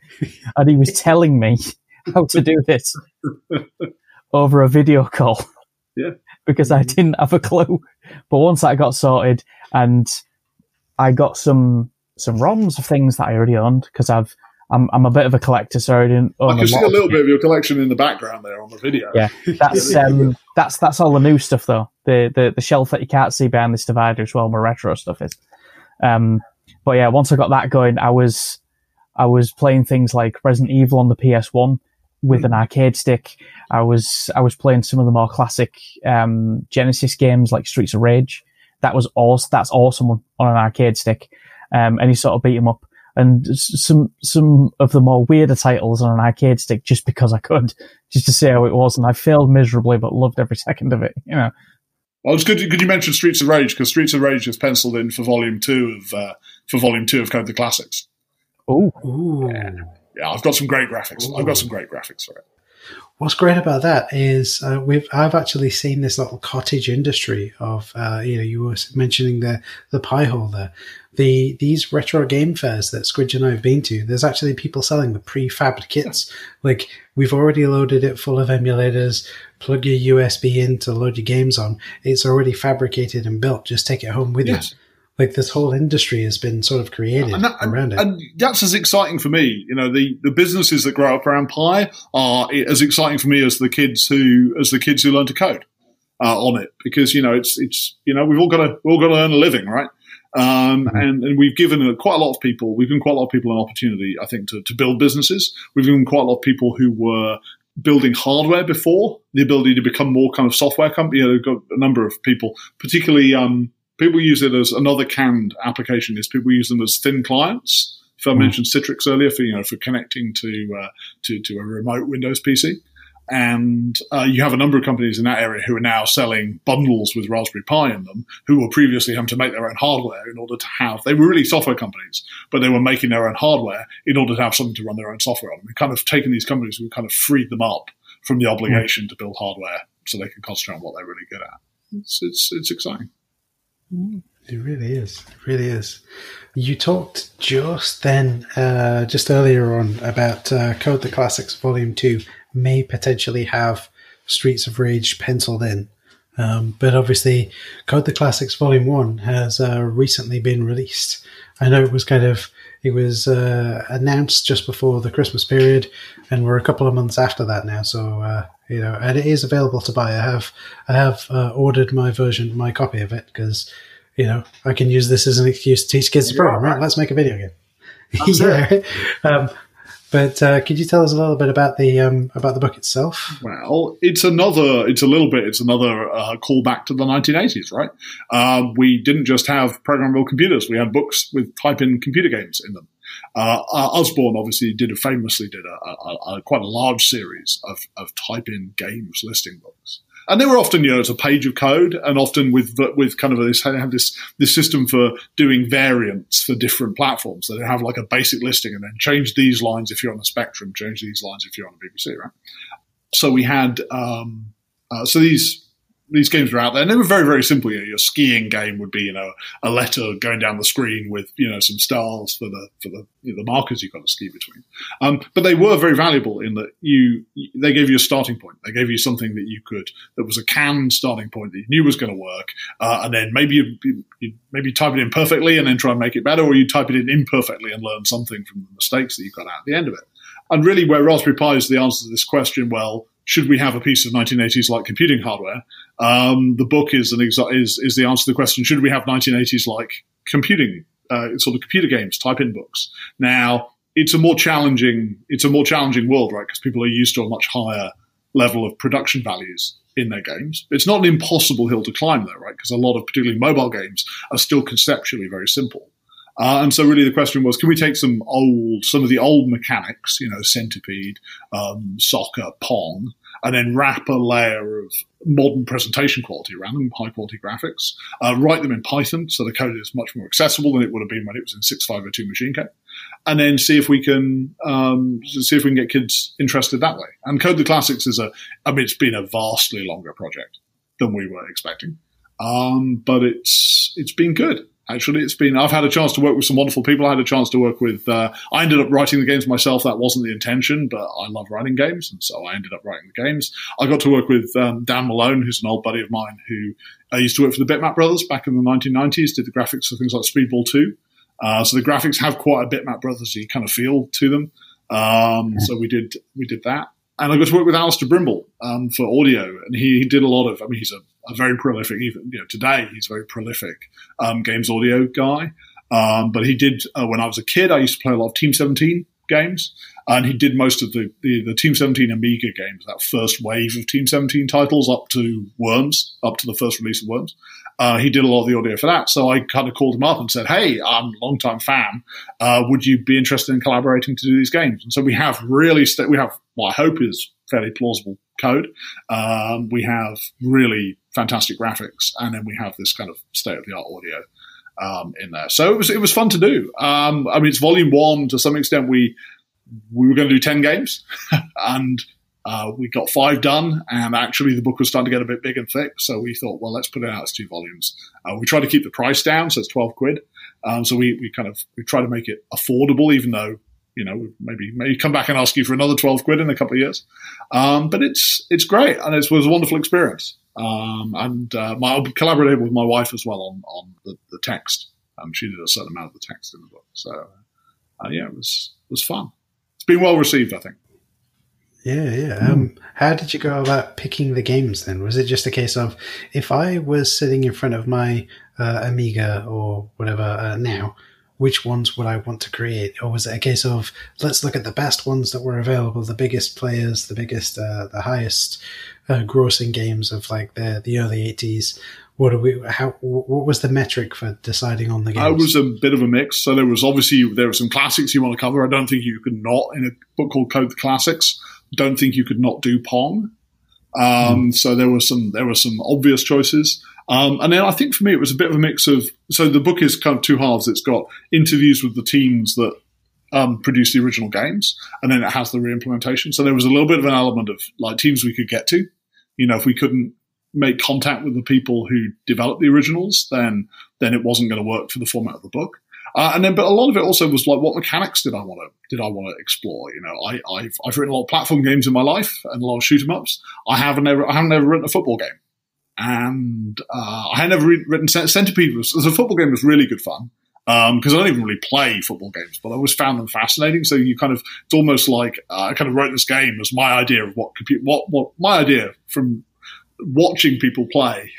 and he was telling me how to do this over a video call. Yeah because I didn't have a clue. But once that got sorted and I got some some ROMs of things that I already owned because I've I'm I'm a bit of a collector, so I didn't. I can see a little bit of your collection in the background there on the video. Yeah, that's um that's that's all the new stuff though. The the the shelf that you can't see behind this divider as well. My retro stuff is. Um, but yeah, once I got that going, I was I was playing things like Resident Evil on the PS One with an arcade stick. I was I was playing some of the more classic um, Genesis games like Streets of Rage. That was awesome. That's awesome on, on an arcade stick. Um, and he sort of beat him up. And some some of the more weirder titles on an arcade stick just because I could, just to see how it was. And I failed miserably, but loved every second of it. You know. Well, it's good. Could you mention Streets of Rage because Streets of Rage is penciled in for Volume Two of uh, for Volume Two of Code the Classics. Oh, yeah. yeah, I've got some great graphics. Ooh. I've got some great graphics for it. What's great about that is uh, we've I've actually seen this little cottage industry of uh, you know you were mentioning the the Pi-hole there. The these retro game fairs that Squidge and I have been to, there's actually people selling the prefabbed kits. Like we've already loaded it full of emulators. Plug your USB in to load your games on. It's already fabricated and built. Just take it home with yes. you like this whole industry has been sort of created and that, around and, it. And that's as exciting for me. You know, the, the businesses that grow up around Pi are as exciting for me as the kids who as the kids who learn to code uh, on it because you know it's it's you know we've all got to we all got to earn a living, right? Um, mm-hmm. and, and we've given quite a lot of people, we've given quite a lot of people an opportunity, I think, to, to build businesses. We've given quite a lot of people who were building hardware before the ability to become more kind of software company. You know, got a number of people, particularly um, people use it as another canned application is people use them as thin clients. If I mm. mentioned Citrix earlier for you know for connecting to uh, to to a remote Windows PC, and uh, you have a number of companies in that area who are now selling bundles with Raspberry Pi in them, who were previously having to make their own hardware in order to have. They were really software companies, but they were making their own hardware in order to have something to run their own software on. We've kind of taken these companies, we've kind of freed them up from the obligation mm. to build hardware so they can concentrate on what they're really good at. It's it's, it's exciting. It really is. It really is. You talked just then, uh, just earlier on, about uh, Code the Classics Volume 2 may potentially have Streets of Rage penciled in. Um, but obviously, Code the Classics Volume One has uh, recently been released. I know it was kind of it was uh, announced just before the Christmas period, and we're a couple of months after that now. So uh, you know, and it is available to buy. I have I have uh, ordered my version, my copy of it, because you know I can use this as an excuse to teach kids to program. Right? Let's make a video game. yeah. Um, but uh, could you tell us a little bit about the um, about the book itself? Well, it's another. It's a little bit. It's another uh, callback to the 1980s, right? Uh, we didn't just have programmable computers. We had books with type-in computer games in them. Uh, Usborne obviously did a, famously did a, a, a, quite a large series of, of type-in games listing books and they were often, you know, it's a page of code, and often with with kind of this have this this system for doing variants for different platforms. They have like a basic listing, and then change these lines if you're on the Spectrum, change these lines if you're on the BBC, right? So we had um, uh, so these these games were out there, and they were very, very simple. You know, your skiing game would be, you know, a letter going down the screen with, you know, some stars for the for the you know, the markers you've got to ski between. Um, but they were very valuable in that you they gave you a starting point. They gave you something that you could that was a canned starting point that you knew was going to work, uh, and then maybe you, you maybe type it in perfectly and then try and make it better, or you type it in imperfectly and learn something from the mistakes that you got out at the end of it. And really, where Raspberry Pi is the answer to this question, well, should we have a piece of 1980s like computing hardware? Um, the book is an exa- is is the answer to the question: Should we have 1980s like computing uh, sort of computer games type in books? Now it's a more challenging it's a more challenging world, right? Because people are used to a much higher level of production values in their games. It's not an impossible hill to climb, though, right? Because a lot of particularly mobile games are still conceptually very simple. Uh, and so really the question was, can we take some old, some of the old mechanics, you know, centipede, um, soccer, pong, and then wrap a layer of modern presentation quality around them, high quality graphics, uh, write them in Python so the code is much more accessible than it would have been when it was in 6502 machine code, and then see if we can um, see if we can get kids interested that way. And Code the Classics is a, I mean, it's been a vastly longer project than we were expecting, um, but it's it's been good actually. It's been, I've had a chance to work with some wonderful people. I had a chance to work with, uh, I ended up writing the games myself. That wasn't the intention, but I love writing games. And so I ended up writing the games. I got to work with um, Dan Malone, who's an old buddy of mine who I used to work for the Bitmap Brothers back in the 1990s, did the graphics for things like Speedball 2. Uh, so the graphics have quite a Bitmap Brothers kind of feel to them. Um, so we did, we did that and I got to work with Allister Brimble um, for audio, and he, he, did a lot of. I mean, he's a, a, very prolific. Even you know, today he's a very prolific um, games audio guy. Um, but he did uh, when I was a kid. I used to play a lot of Team Seventeen games, and he did most of the, the, the Team Seventeen Amiga games. That first wave of Team Seventeen titles up to Worms, up to the first release of Worms. Uh, he did a lot of the audio for that. So I kind of called him up and said, Hey, I'm a long time fan. Uh, would you be interested in collaborating to do these games? And so we have really, st- we have what I hope is fairly plausible code. Um, we have really fantastic graphics, and then we have this kind of state of the art audio. Um, in there, so it was it was fun to do. Um, I mean, it's volume one to some extent. We we were going to do ten games, and uh, we got five done, and actually the book was starting to get a bit big and thick. So we thought, well, let's put it out as two volumes. Uh, we tried to keep the price down, so it's twelve quid. Um, so we, we kind of we try to make it affordable, even though you know maybe maybe come back and ask you for another twelve quid in a couple of years. Um, but it's it's great, and it was a wonderful experience. Um, and uh, my, I collaborated with my wife as well on on the, the text. Um, she did a certain amount of the text in the book, so uh, yeah, it was it was fun. It's been well received, I think. Yeah, yeah. Um, how did you go about picking the games then? Was it just a case of if I was sitting in front of my uh, Amiga or whatever uh, now, which ones would I want to create? Or was it a case of let's look at the best ones that were available, the biggest players, the biggest, uh, the highest uh, grossing games of like the the early eighties? What are we? How? What was the metric for deciding on the games? I was a bit of a mix. So there was obviously there were some classics you want to cover. I don't think you could not in a book called Code the Classics don't think you could not do Pong. Um, mm. So there were some there were some obvious choices, um, and then I think for me it was a bit of a mix of. So the book is kind of two halves. It's got interviews with the teams that um, produced the original games, and then it has the re-implementation. So there was a little bit of an element of like teams we could get to. You know, if we couldn't make contact with the people who developed the originals, then then it wasn't going to work for the format of the book. Uh, and then, but a lot of it also was like, what mechanics did I want to did I want to explore? You know, I, I've I've written a lot of platform games in my life and a lot of shoot 'em ups. I haven't ever I haven't ever written a football game. and uh, I had never written Centipede was as a football game was really good fun Um because um, I don't even really play football games, but I always found them fascinating. So you kind of it's almost like uh, I kind of wrote this game as my idea of what computer what what my idea from watching people play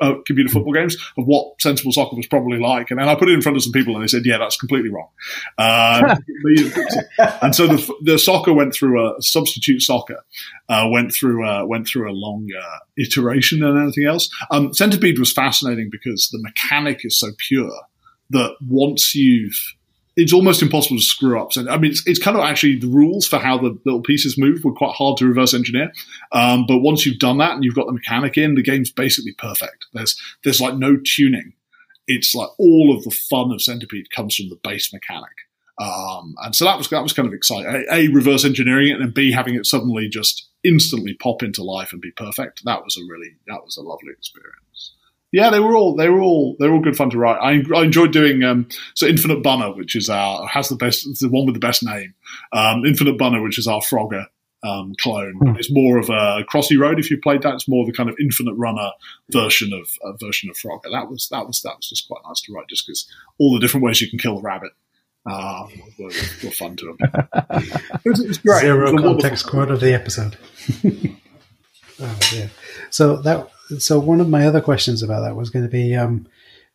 uh, computer football games of what sensible soccer was probably like. And then I put it in front of some people and they said, yeah, that's completely wrong. Uh, and so the, the soccer went through a substitute soccer, uh, went through, uh, went through a longer iteration than anything else. Um, Centipede was fascinating because the mechanic is so pure that once you've it's almost impossible to screw up. So, I mean, it's, it's kind of actually the rules for how the little pieces move were quite hard to reverse engineer. Um, but once you've done that and you've got the mechanic in, the game's basically perfect. There's there's like no tuning. It's like all of the fun of Centipede comes from the base mechanic. Um, and so that was that was kind of exciting. A, a, reverse engineering it, and B having it suddenly just instantly pop into life and be perfect. That was a really that was a lovely experience yeah, they were all they were all they were all good fun to write. I, I enjoyed doing um, so Infinite Bunner, which is our has the best the one with the best name. Um, Infinite Bunner, which is our Frogger um, clone. Mm. It's more of a Crossy Road. If you played that, it's more of a kind of Infinite Runner version of uh, version of Frogger. That was that was that was just quite nice to write, just because all the different ways you can kill a rabbit. Uh, were, were, fun to them. it, was, it was great. Zero context quote of the episode. oh, yeah. So that so one of my other questions about that was going to be, um,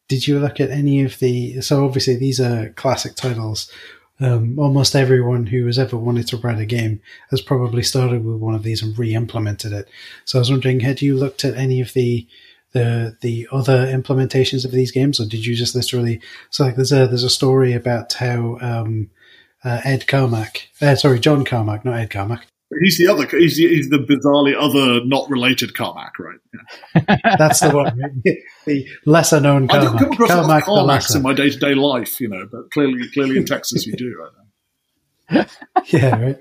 did you look at any of the? So obviously these are classic titles. Um, almost everyone who has ever wanted to write a game has probably started with one of these and re-implemented it. So I was wondering, had you looked at any of the the the other implementations of these games, or did you just literally? So like, there's a there's a story about how um, uh, Ed Carmack, uh, sorry, John Carmack, not Ed Carmack, He's the other. He's the, he's the bizarrely other, not related Carmack, right? Yeah. That's the one. the lesser known Carmack. I don't come across Carmack, Carmacks in my day to day life, you know, but clearly, clearly in Texas you do. Right? Yeah, right.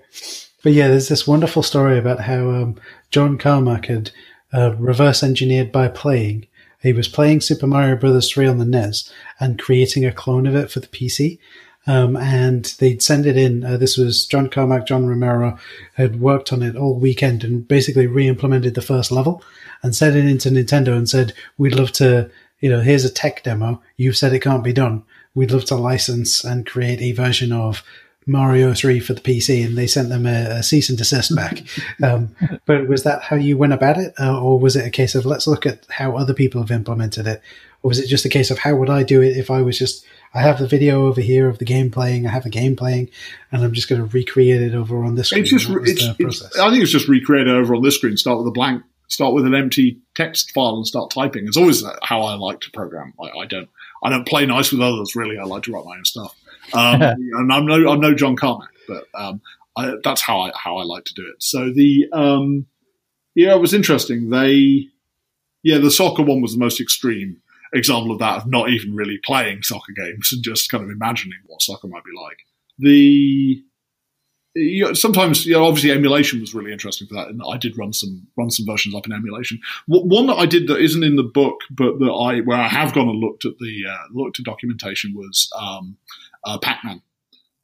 But yeah, there's this wonderful story about how um, John Carmack had uh, reverse engineered by playing. He was playing Super Mario Brothers 3 on the NES and creating a clone of it for the PC. Um, and they'd send it in. Uh, this was John Carmack, John Romero had worked on it all weekend and basically re-implemented the first level and sent it into Nintendo and said, "We'd love to, you know, here's a tech demo. You've said it can't be done. We'd love to license and create a version of Mario 3 for the PC, and they sent them a, a cease and desist back. um, but was that how you went about it? Uh, or was it a case of let's look at how other people have implemented it? Or was it just a case of how would I do it if I was just I have the video over here of the game playing. I have the game playing, and I'm just going to recreate it over on this screen. It's just, it's, it's, I think it's just recreate it over on this screen. Start with a blank, start with an empty text file, and start typing. It's always how I like to program. I, I don't, I don't play nice with others. Really, I like to write my own stuff. Um, and I'm no, I'm no John Carmack, but um, I, that's how I how I like to do it. So the um, yeah, it was interesting. They yeah, the soccer one was the most extreme example of that of not even really playing soccer games and just kind of imagining what soccer might be like. The you know, sometimes, you know, obviously emulation was really interesting for that, and I did run some run some versions up in emulation. One that I did that isn't in the book, but that I where I have gone and looked at the uh, looked at documentation was um, uh, Pac-Man,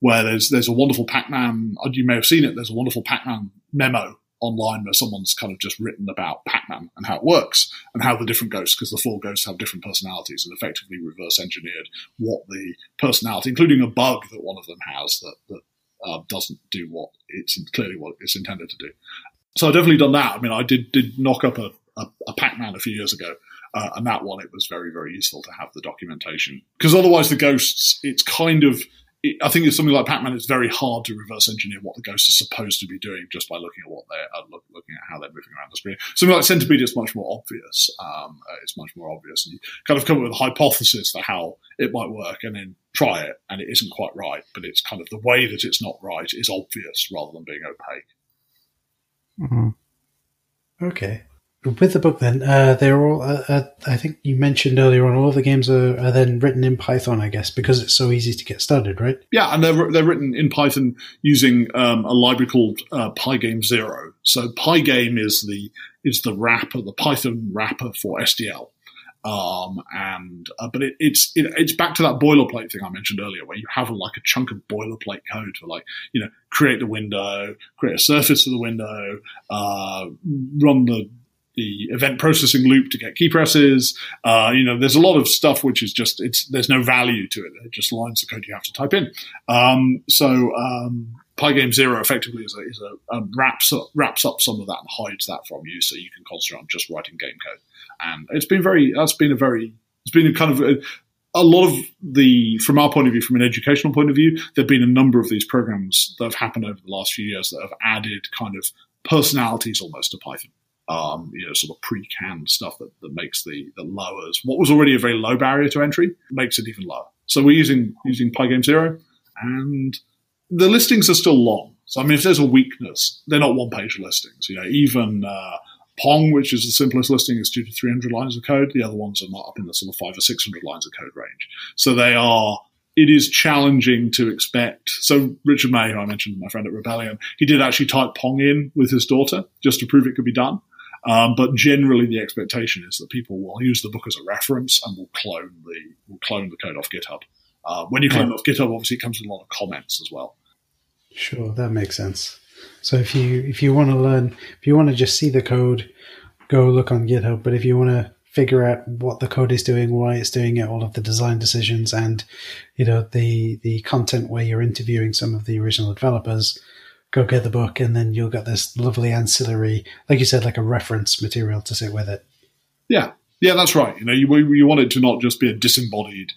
where there's there's a wonderful Pac-Man. You may have seen it. There's a wonderful Pac-Man memo online where someone's kind of just written about Pac-Man and how it works and how the different ghosts, because the four ghosts have different personalities, and effectively reverse engineered what the personality, including a bug that one of them has that, that uh, doesn't do what it's clearly what it's intended to do. So I've definitely done that. I mean, I did did knock up a, a, a Pac-Man a few years ago. Uh, and that one, it was very, very useful to have the documentation because otherwise the ghosts, it's kind of I think it's something like Pac-Man. It's very hard to reverse engineer what the ghosts are supposed to be doing just by looking at what they're uh, look, looking at how they're moving around the screen. Something like Centipede is much more obvious. Um, uh, it's much more obvious, and you kind of come up with a hypothesis for how it might work, and then try it, and it isn't quite right. But it's kind of the way that it's not right is obvious rather than being opaque. Mm-hmm. Okay with the book, then uh, they're all. Uh, uh, I think you mentioned earlier on, all the games are, are, then written in Python, I guess, because it's so easy to get started, right? Yeah, and they're they're written in Python using um, a library called uh, Pygame Zero. So Pygame is the is the wrapper, the Python wrapper for SDL. Um, and uh, but it, it's it, it's back to that boilerplate thing I mentioned earlier, where you have a, like a chunk of boilerplate code for like you know create the window, create a surface for the window, uh, run the the event processing loop to get key presses. Uh, you know, there's a lot of stuff which is just it's there's no value to it. It just lines of code you have to type in. Um, so um, Pygame Zero effectively is a, is a um, wraps up, wraps up some of that and hides that from you, so you can concentrate on just writing game code. And it's been very that's been a very it's been a kind of a, a lot of the, from our point of view, from an educational point of view, there have been a number of these programs that have happened over the last few years that have added kind of personalities almost to Python. Um, you know, sort of pre-canned stuff that, that makes the that lowers what was already a very low barrier to entry makes it even lower. So we're using using Pygame Zero, and the listings are still long. So I mean, if there's a weakness, they're not one-page listings. You know, even uh, Pong, which is the simplest listing, is two to 300 lines of code. The other ones are not up in the sort of five or 600 lines of code range. So they are, it is challenging to expect. So Richard May, who I mentioned, my friend at Rebellion, he did actually type Pong in with his daughter just to prove it could be done. Um, but generally, the expectation is that people will use the book as a reference and will clone the will clone the code off GitHub. Uh, when you clone yeah. off GitHub, obviously it comes with a lot of comments as well. Sure, that makes sense. So if you if you want to learn, if you want to just see the code, go look on GitHub. But if you want to figure out what the code is doing, why it's doing it, all of the design decisions, and you know the the content where you're interviewing some of the original developers, go get the book, and then you'll get this lovely ancillary, like you said, like a reference material to sit with it. Yeah, yeah, that's right. You know, you you want it to not just be a disembodied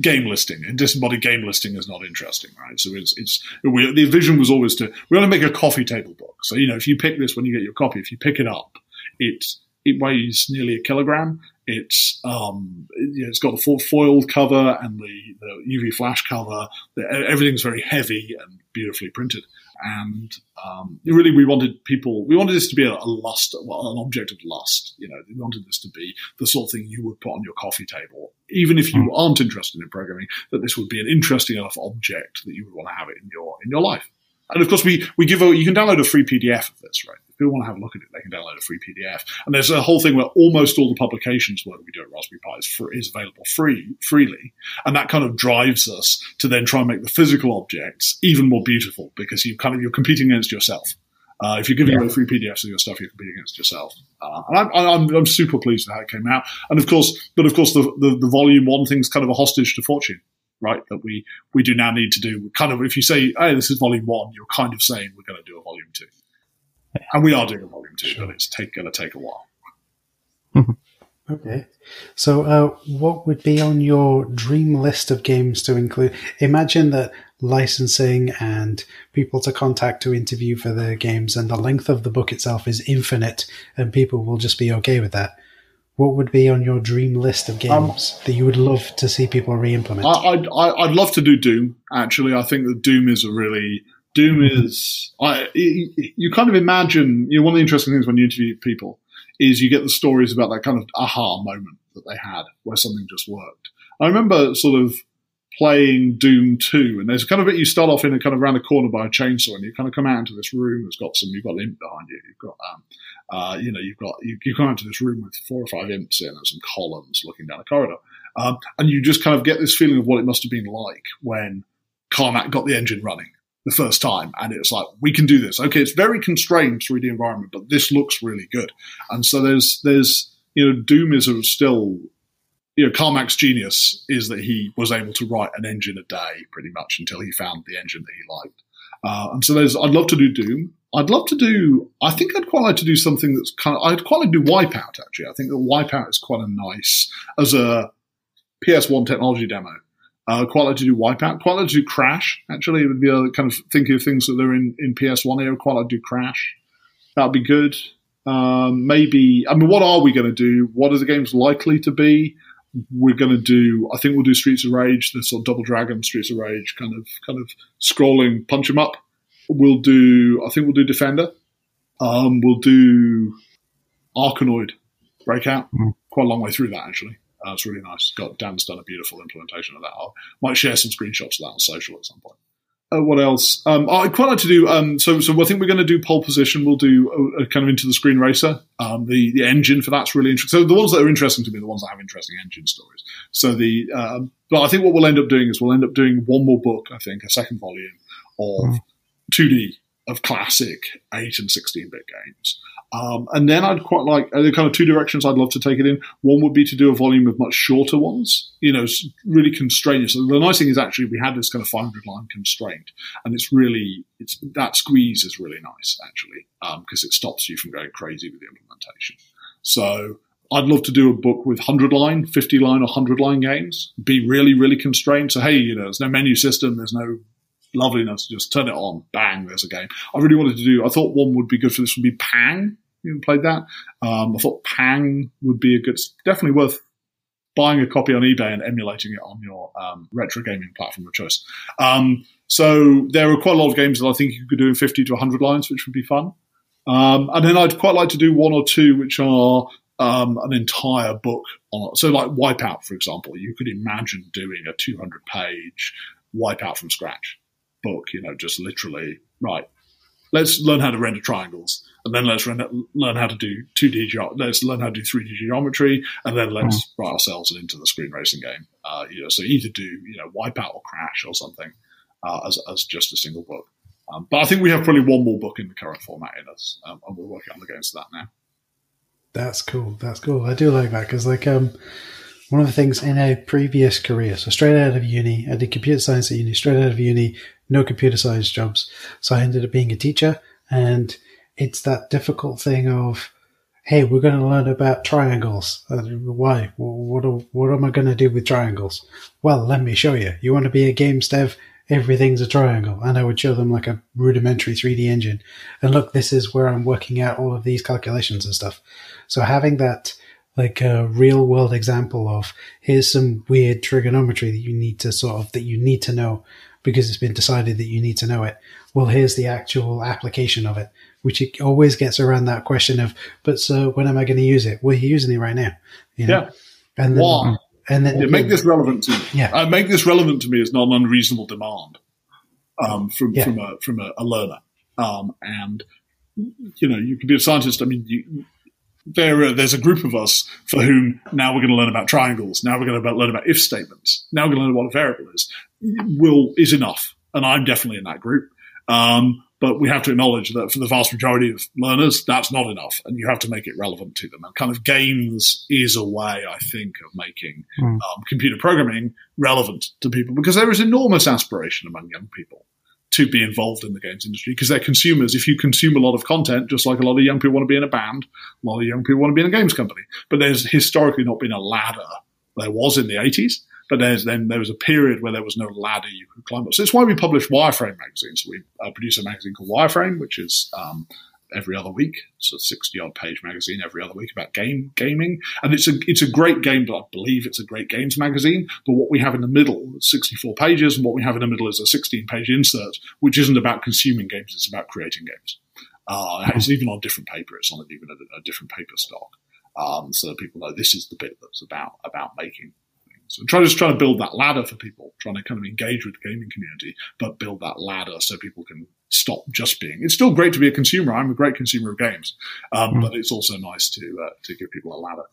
game listing and disembodied game listing is not interesting, right? So it's it's we, the vision was always to we want to make a coffee table book. So you know, if you pick this when you get your copy, if you pick it up, it it weighs nearly a kilogram. It's um, you know, it's got the foiled cover and the, the UV flash cover. Everything's very heavy and beautifully printed. And um, really, we wanted people, we wanted this to be a, a lust, well, an object of lust. You know, we wanted this to be the sort of thing you would put on your coffee table, even if you hmm. aren't interested in programming. That this would be an interesting enough object that you would want to have it in your in your life. And of course, we, we give a, you can download a free PDF of this, right? If people want to have a look at it, they can download a free PDF. And there's a whole thing where almost all the publications work we do at Raspberry Pi is, free, is available free, freely. And that kind of drives us to then try and make the physical objects even more beautiful because you kind of, you're competing against yourself. Uh, if you're giving yeah. away free PDFs of your stuff, you're competing against yourself. Uh, and I'm, I'm, I'm, super pleased with how it came out. And of course, but of course, the, the, the volume one thing's kind of a hostage to fortune right? That we we do now need to do. Kind of, if you say, "Hey, this is volume one," you're kind of saying we're going to do a volume two, and we are doing a volume two, sure. but it's take, going to take a while. okay, so uh, what would be on your dream list of games to include? Imagine that licensing and people to contact to interview for the games, and the length of the book itself is infinite, and people will just be okay with that what would be on your dream list of um, games um, that you would love to see people re-implement? I, would I'd love to do Doom. Actually, I think that Doom is a really Doom is. I, you kind of imagine. You know, one of the interesting things when you interview people is you get the stories about that kind of aha moment that they had where something just worked. I remember sort of playing Doom 2, and there's kind of bit you start off in a kind of around a corner by a chainsaw, and you kind of come out into this room that's got some, you've got imp behind you, you've got um, uh, you know, you've got you, you come into this room with four or five imps in and some columns looking down a corridor, um, and you just kind of get this feeling of what it must have been like when Carmack got the engine running the first time, and it's like we can do this. Okay, it's very constrained 3D environment, but this looks really good. And so there's there's you know, Doom is still you know, Carmack's genius is that he was able to write an engine a day pretty much until he found the engine that he liked. Uh, and so there's, I'd love to do Doom. I'd love to do. I think I'd quite like to do something that's kind of. I'd quite like to do Wipeout. Actually, I think that Wipeout is quite a nice as a PS1 technology demo. Uh, quite like to do Wipeout. Quite like to do Crash. Actually, it would be a kind of thinking of things that they're in in PS1 era. Quite like to do Crash. That'd be good. Um, maybe. I mean, what are we going to do? What are the games likely to be? We're going to do. I think we'll do Streets of Rage, the sort of Double Dragon Streets of Rage kind of kind of scrolling punch 'em up We'll do, I think we'll do Defender. Um, we'll do Arkanoid Breakout. Mm. Quite a long way through that, actually. Uh, it's really nice. Got Dan's done a beautiful implementation of that. I might share some screenshots of that on social at some point. Uh, what else? Um, I'd quite like to do. Um, so, so I think we're going to do pole position. We'll do a, a kind of into the screen racer. Um, the the engine for that's really interesting. So the ones that are interesting to me, are the ones that have interesting engine stories. So the, um, but I think what we'll end up doing is we'll end up doing one more book. I think a second volume of mm. 2D of classic 8 and 16 bit games. Um, and then I'd quite like the kind of two directions I'd love to take it in. One would be to do a volume of much shorter ones, you know, really constrained. So the nice thing is actually we had this kind of 500 line constraint, and it's really it's that squeeze is really nice actually because um, it stops you from going crazy with the implementation. So I'd love to do a book with 100 line, 50 line, or 100 line games. Be really, really constrained. So, hey, you know, there's no menu system, there's no loveliness. To just turn it on, bang, there's a game. I really wanted to do, I thought one would be good for this would be Pang. You played that? Um, I thought Pang would be a good, definitely worth buying a copy on eBay and emulating it on your um, retro gaming platform of choice. Um, so there are quite a lot of games that I think you could do in 50 to 100 lines, which would be fun. Um, and then I'd quite like to do one or two which are um, an entire book on. So, like Wipeout, for example, you could imagine doing a 200 page Wipeout from scratch book, you know, just literally, right, let's learn how to render triangles, and then let's render, learn how to do 2D, ge- let's learn how to do 3D geometry, and then let's mm. write ourselves into the screen racing game. Uh, you know, so either do, you know, Wipeout or Crash or something uh, as, as just a single book. Um, but I think we have probably one more book in the current format in us, um, and we're working on the games for that now. That's cool. That's cool. I do like that because, like, um, one of the things in a previous career, so straight out of uni, I did computer science at uni. Straight out of uni, no computer science jobs, so I ended up being a teacher, and it's that difficult thing of, hey, we're going to learn about triangles. Uh, why? What? What am I going to do with triangles? Well, let me show you. You want to be a games dev? everything's a triangle. And I would show them like a rudimentary 3D engine. And look, this is where I'm working out all of these calculations and stuff. So having that like a real world example of here's some weird trigonometry that you need to sort of, that you need to know because it's been decided that you need to know it. Well, here's the actual application of it, which it always gets around that question of, but so when am I going to use it? Well, you're using it right now. You know? Yeah. And then, Why? And then yeah, make this relevant to me. Yeah. Uh, make this relevant to me is not an unreasonable demand um, from yeah. from a from a, a learner. Um, and you know, you can be a scientist. I mean, you, there there's a group of us for whom now we're going to learn about triangles. Now we're going to learn about if statements. Now we're going to learn what a variable is. Will is enough, and I'm definitely in that group. Um, but we have to acknowledge that for the vast majority of learners, that's not enough, and you have to make it relevant to them. And kind of games is a way, I think, of making mm. um, computer programming relevant to people because there is enormous aspiration among young people to be involved in the games industry because they're consumers. If you consume a lot of content, just like a lot of young people want to be in a band, a lot of young people want to be in a games company. But there's historically not been a ladder. There was in the 80s but there's then there was a period where there was no ladder you could climb up. So it's why we publish Wireframe magazine. So we uh, produce a magazine called Wireframe, which is um, every other week. It's a sixty odd page magazine every other week about game gaming, and it's a it's a great game. But I believe it's a great games magazine. But what we have in the middle, sixty four pages, and what we have in the middle is a sixteen page insert, which isn't about consuming games; it's about creating games. Uh, it's even on different paper. It's on even a, a different paper stock, um, so people know this is the bit that's about about making so try just trying to build that ladder for people, trying to kind of engage with the gaming community, but build that ladder so people can stop just being. It's still great to be a consumer. I'm a great consumer of games, um, mm. but it's also nice to uh, to give people a ladder.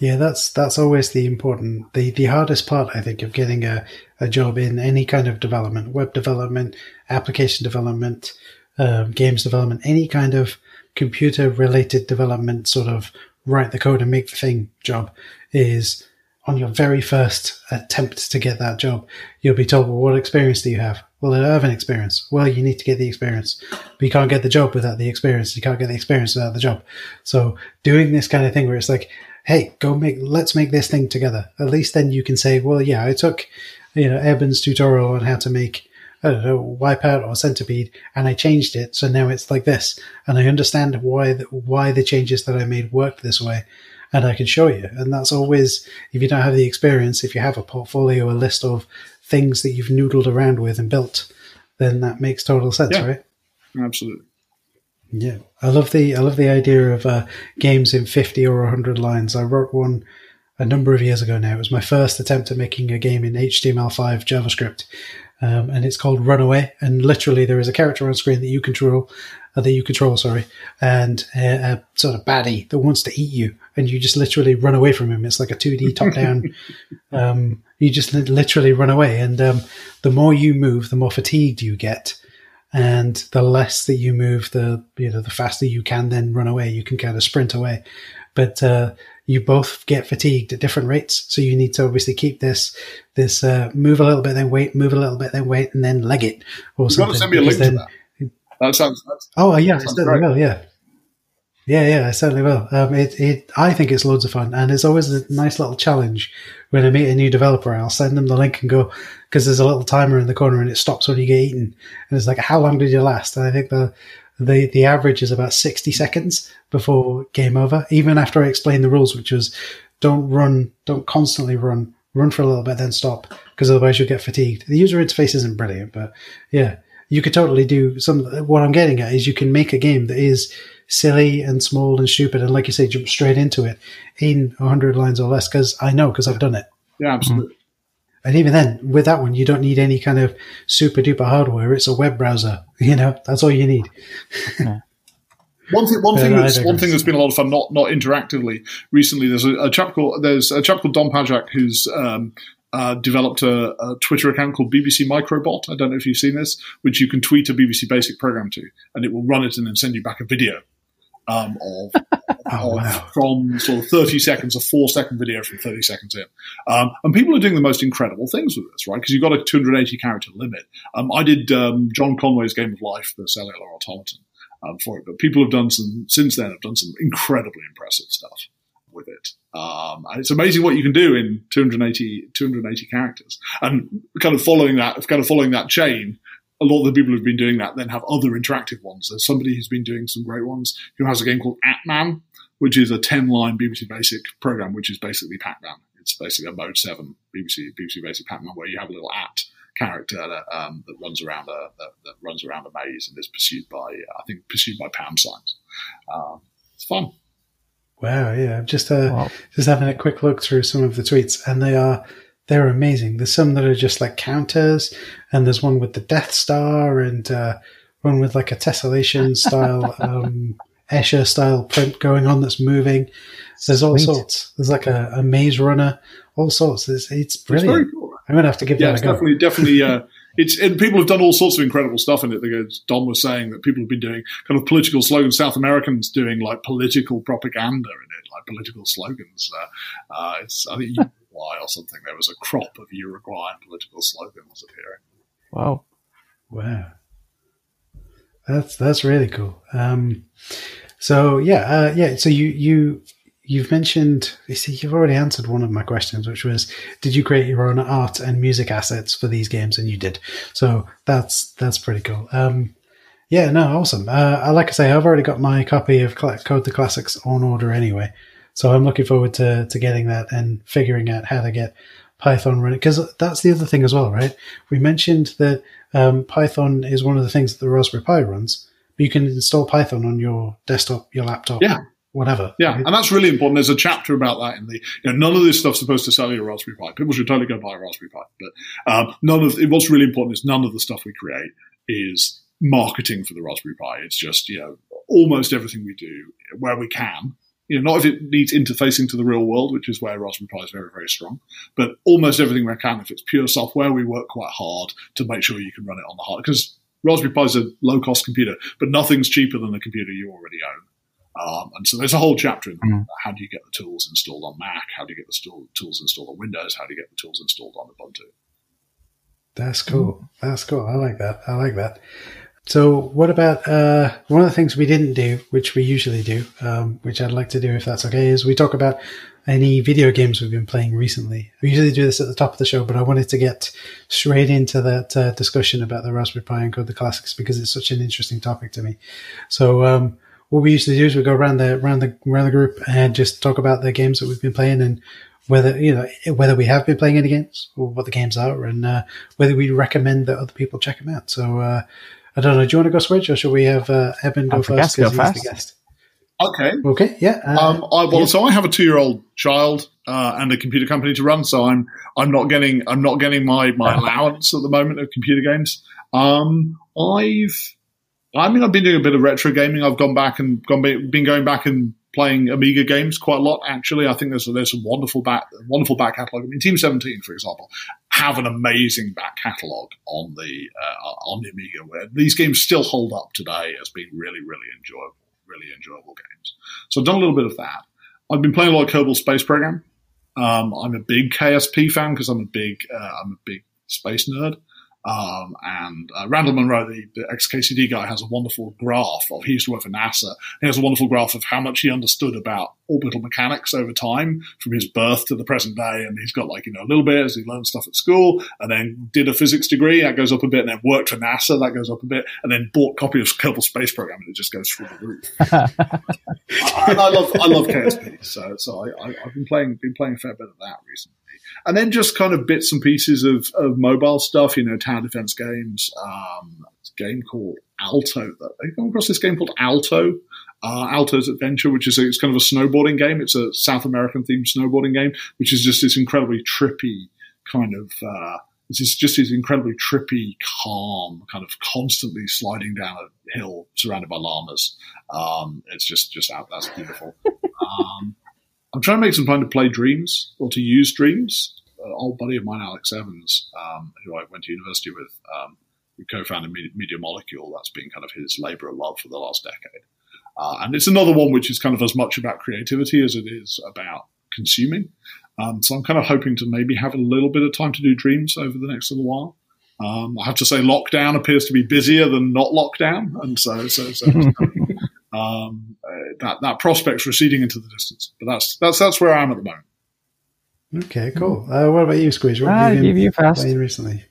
Yeah, that's that's always the important, the the hardest part, I think, of getting a, a job in any kind of development, web development, application development, um, games development, any kind of computer related development, sort of write the code and make the thing job, is on your very first attempt to get that job, you'll be told, well, what experience do you have? Well, I have an experience. Well, you need to get the experience, but you can't get the job without the experience. You can't get the experience without the job. So doing this kind of thing where it's like, Hey, go make, let's make this thing together. At least then you can say, well, yeah, I took, you know, Eben's tutorial on how to make, I don't know, Wipeout or Centipede, and I changed it. So now it's like this. And I understand why, the, why the changes that I made worked this way and I can show you. And that's always, if you don't have the experience, if you have a portfolio, a list of things that you've noodled around with and built, then that makes total sense, yeah, right? Absolutely. Yeah, I love the I love the idea of uh, games in fifty or hundred lines. I wrote one a number of years ago now. It was my first attempt at making a game in HTML5 JavaScript, um, and it's called Runaway. And literally, there is a character on screen that you control, uh, that you control, sorry, and a, a, sort of baddie that wants to eat you, and you just literally run away from him. It's like a 2D top down. um, you just literally run away, and um, the more you move, the more fatigued you get. and the less that you move, the you know the faster you can then run away. You can kind of sprint away, but uh, you both get fatigued at different rates. So you need to obviously keep this this uh, move a little bit, then wait, move a little bit, then wait, and then leg it or You've got to something. send me a link to that. That sounds. Oh yeah, I certainly great. will. Yeah, yeah, yeah, I certainly will. Um, it, it, I think it's loads of fun, and it's always a nice little challenge when I meet a new developer. I'll send them the link and go because there's a little timer in the corner, and it stops when you get eaten, and it's like, how long did you last? And I think the the the average is about sixty seconds before game over. Even after I explained the rules, which was don't run, don't constantly run, run for a little bit, then stop, because otherwise you'll get fatigued. The user interface isn't brilliant, but yeah, you could totally do some. What I'm getting at is you can make a game that is silly and small and stupid, and like you say, jump straight into it in 100 lines or less. Because I know, because I've done it. yeah, absolutely. And even then, with that one, you don't need any kind of super duper hardware. It's a web browser. You know, that's all you need. One thing, one thing that's one thing that's been a lot of fun, not not interactively recently. There's a, a chap called there's a chap called Dom Pajak who's um, uh, developed a, a Twitter account called BBC Microbot. I don't know if you've seen this, which you can tweet a BBC Basic program to, and it will run it and then send you back a video um, of, Oh, of- wow. from sort of 30 seconds, a four second video from 30 seconds in. Um, and people are doing the most incredible things with this, right? Because you've got a 280 character limit. Um, I did um, John Conway's Game of Life, the cellular automaton, um, for it, but people have done some, since then, have done some incredibly impressive stuff with it. Um, and it's amazing what you can do in 280, 280 characters. And kind of following that, kind of following that chain, a lot of the people who've been doing that then have other interactive ones. There's somebody who's been doing some great ones who has a game called Atman, which is a 10 line BBC Basic program, which is basically Pac Man. It's basically a Mode 7 BBC, BBC Basic Pac Man where you have a little at character that, um, that runs around a that, that runs around a maze and is pursued by I think pursued by pound signs. Um, it's fun. Wow, yeah. I'm just uh, Wow. just having a quick look through some of the tweets, and they are they're amazing. There's some that are just like counters, and there's one with the Death Star, and uh, one with like a tessellation style, um, Escher style print going on that's moving. There's all Sweet. sorts. There's like a, a maze runner, all sorts. It's, it's It's very brilliant. cool. I'm gonna have to give Yeah, that it's a go. definitely definitely. Uh, it's and people have done all sorts of incredible stuff in it. Because Dom was saying that people have been doing kind of political slogans. South Americans doing like political propaganda in it, like political slogans. Uh, uh, it's I think Uruguay or something. There was a crop of Uruguayan political slogans appearing. Wow. Wow, that's that's really cool. Um, so yeah, uh, yeah. So you you you've mentioned. You see, you've already answered one of my questions, which was, did you create your own art and music assets for these games? And you did. So that's that's pretty cool. Um, yeah, no, awesome. Uh, like I say, I've already got my copy of Code the Classics on order anyway, so I'm looking forward to to getting that and figuring out how to get Python running because that's the other thing as well, right? We mentioned that um, Python is one of the things that the Raspberry Pi runs, but you can install Python on your desktop, your laptop, Yeah. Whatever. Yeah, and that's really important. There's a chapter about that in the. You know, none of this stuff's supposed to sell you a Raspberry Pi. People should totally go buy a Raspberry Pi, but um, none of what's really important is none of the stuff we create is marketing for the Raspberry Pi. It's just you know almost everything we do where we can. You know, not if it needs interfacing to the real world, which is where Raspberry Pi is very, very strong, but almost everything we can. If it's pure software, we work quite hard to make sure you can run it on the hard because Raspberry Pi is a low cost computer, but nothing's cheaper than the computer you already own. Um, and so there's a whole chapter in there. Mm. How do you get the tools installed on Mac? How do you get the stool- tools installed on Windows? How do you get the tools installed on Ubuntu? That's cool. That's cool. I like that. I like that. So, what about uh, one of the things we didn't do, which we usually do, um, which I'd like to do if that's okay, is we talk about any video games we've been playing recently. We usually do this at the top of the show, but I wanted to get straight into that uh, discussion about the Raspberry Pi and Code the Classics because it's such an interesting topic to me. So, um, what we usually do is we go around the around the around the group and just talk about the games that we've been playing and whether you know whether we have been playing any games or what the games are and uh, whether we recommend that other people check them out. So uh, I don't know. Do you want to go switch or should we have uh, Eben go first? guest go 'cause he's the first. guest. Okay. Okay, yeah. Uh, Um, I, well, yeah. so I have a two-year-old child uh, and a computer company to run, so I'm I'm not getting I'm not getting my my allowance at the moment of computer games. Um, I've I mean I've been doing a bit of retro gaming. I've gone back and gone been going back and playing Amiga games quite a lot. Actually, I think there's there's some wonderful back wonderful back catalog. I mean, Team Seventeen, for example, have an amazing back catalog on the uh, on the Amiga, where these games still hold up today as being really really enjoyable, really enjoyable games. So I've done a little bit of that. I've been playing a lot of Kerbal Space Program. Um, I'm a big KSP fan because I'm a big uh, I'm a big space nerd. Um, and uh, Randall Munroe, the, the xkcd guy, has a wonderful graph of, he used to work for NASA. He has a wonderful graph of how much he understood about orbital mechanics over time from his birth to the present day. And he's got like, you know, a little bit as he learned stuff at school and then did a physics degree. That goes up a bit and then worked for NASA. That goes up a bit and then bought a copy of Kerbal Space Program and it just goes through the roof. and I love, I love KSP. So, so I, I, have been playing, been playing a fair bit of that recently and then just kind of bits and pieces of, of mobile stuff, you know, tower defense games. Um, game called Alto. Have you come across this game called Alto? Uh, Alto's Adventure, which is a, it's kind of a snowboarding game. It's a South American themed snowboarding game, which is just this incredibly trippy kind of. Uh, it's just this incredibly trippy, calm, kind of constantly sliding down a hill surrounded by llamas. Um, it's just just out. That's beautiful. Um, I'm trying to make some time to play Dreams or to use Dreams. An old buddy of mine, Alex Evans, um, who I went to university with, um, who co-founded Media Molecule. That's been kind of his labour of love for the last decade. Uh, and it's another one which is kind of as much about creativity as it is about consuming. Um, so I'm kind of hoping to maybe have a little bit of time to do Dreams over the next little while. Um, I have to say, lockdown appears to be busier than not lockdown, and so so, so um, that that prospect's receding into the distance. But that's that's that's where I am at the moment. Okay, cool. Uh, what about you, Squidge? What have you been you fast. playing recently?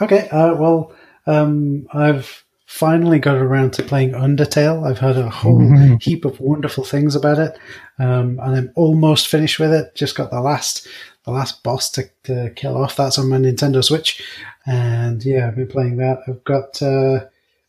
Okay, uh, well, um, I've finally got around to playing Undertale. I've heard a whole mm-hmm. heap of wonderful things about it, um, and I'm almost finished with it. Just got the last the last boss to, to kill off. That's on my Nintendo Switch, and yeah, I've been playing that. I've got uh,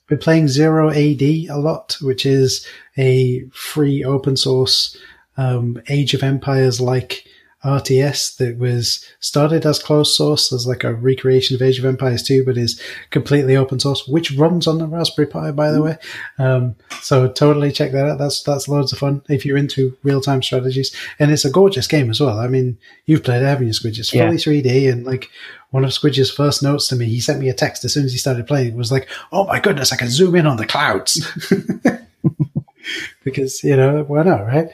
been playing Zero AD a lot, which is a free open source um, Age of Empires like RTS that was started as closed source as like a recreation of Age of Empires 2, but is completely open source, which runs on the Raspberry Pi, by the way. Um, so totally check that out. That's that's loads of fun if you're into real time strategies, and it's a gorgeous game as well. I mean, you've played it, haven't you, Squidge? It's fully yeah. 3D, and like one of Squidge's first notes to me, he sent me a text as soon as he started playing. Was like, "Oh my goodness, I can zoom in on the clouds." because you know why not, right?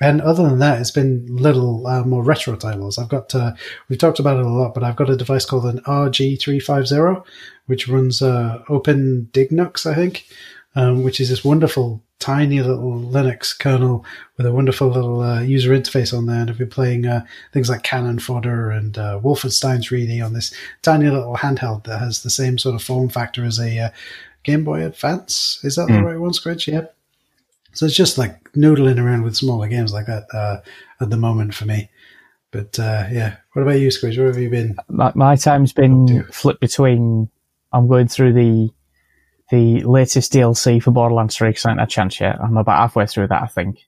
And other than that, it's been little uh, more retro titles. I've got, uh, we've talked about it a lot, but I've got a device called an RG350, which runs uh, OpenDingux, I think, um, which is this wonderful, tiny little Linux kernel with a wonderful little uh, user interface on there. And I've been playing uh, things like Cannon Fodder and uh, Wolfenstein 3D on this tiny little handheld that has the same sort of form factor as a uh, Game Boy Advance. Is that mm. the hmm. right one, Squidge? Yeah. So it's just like noodling around with smaller games like that uh, at the moment for me. But uh, yeah, what about you, Squidge? Where have you been? My, my time's been flipped between. I'm going through the the latest DLC for Borderlands 3 because I haven't had a chance yet. I'm about halfway through that, I think.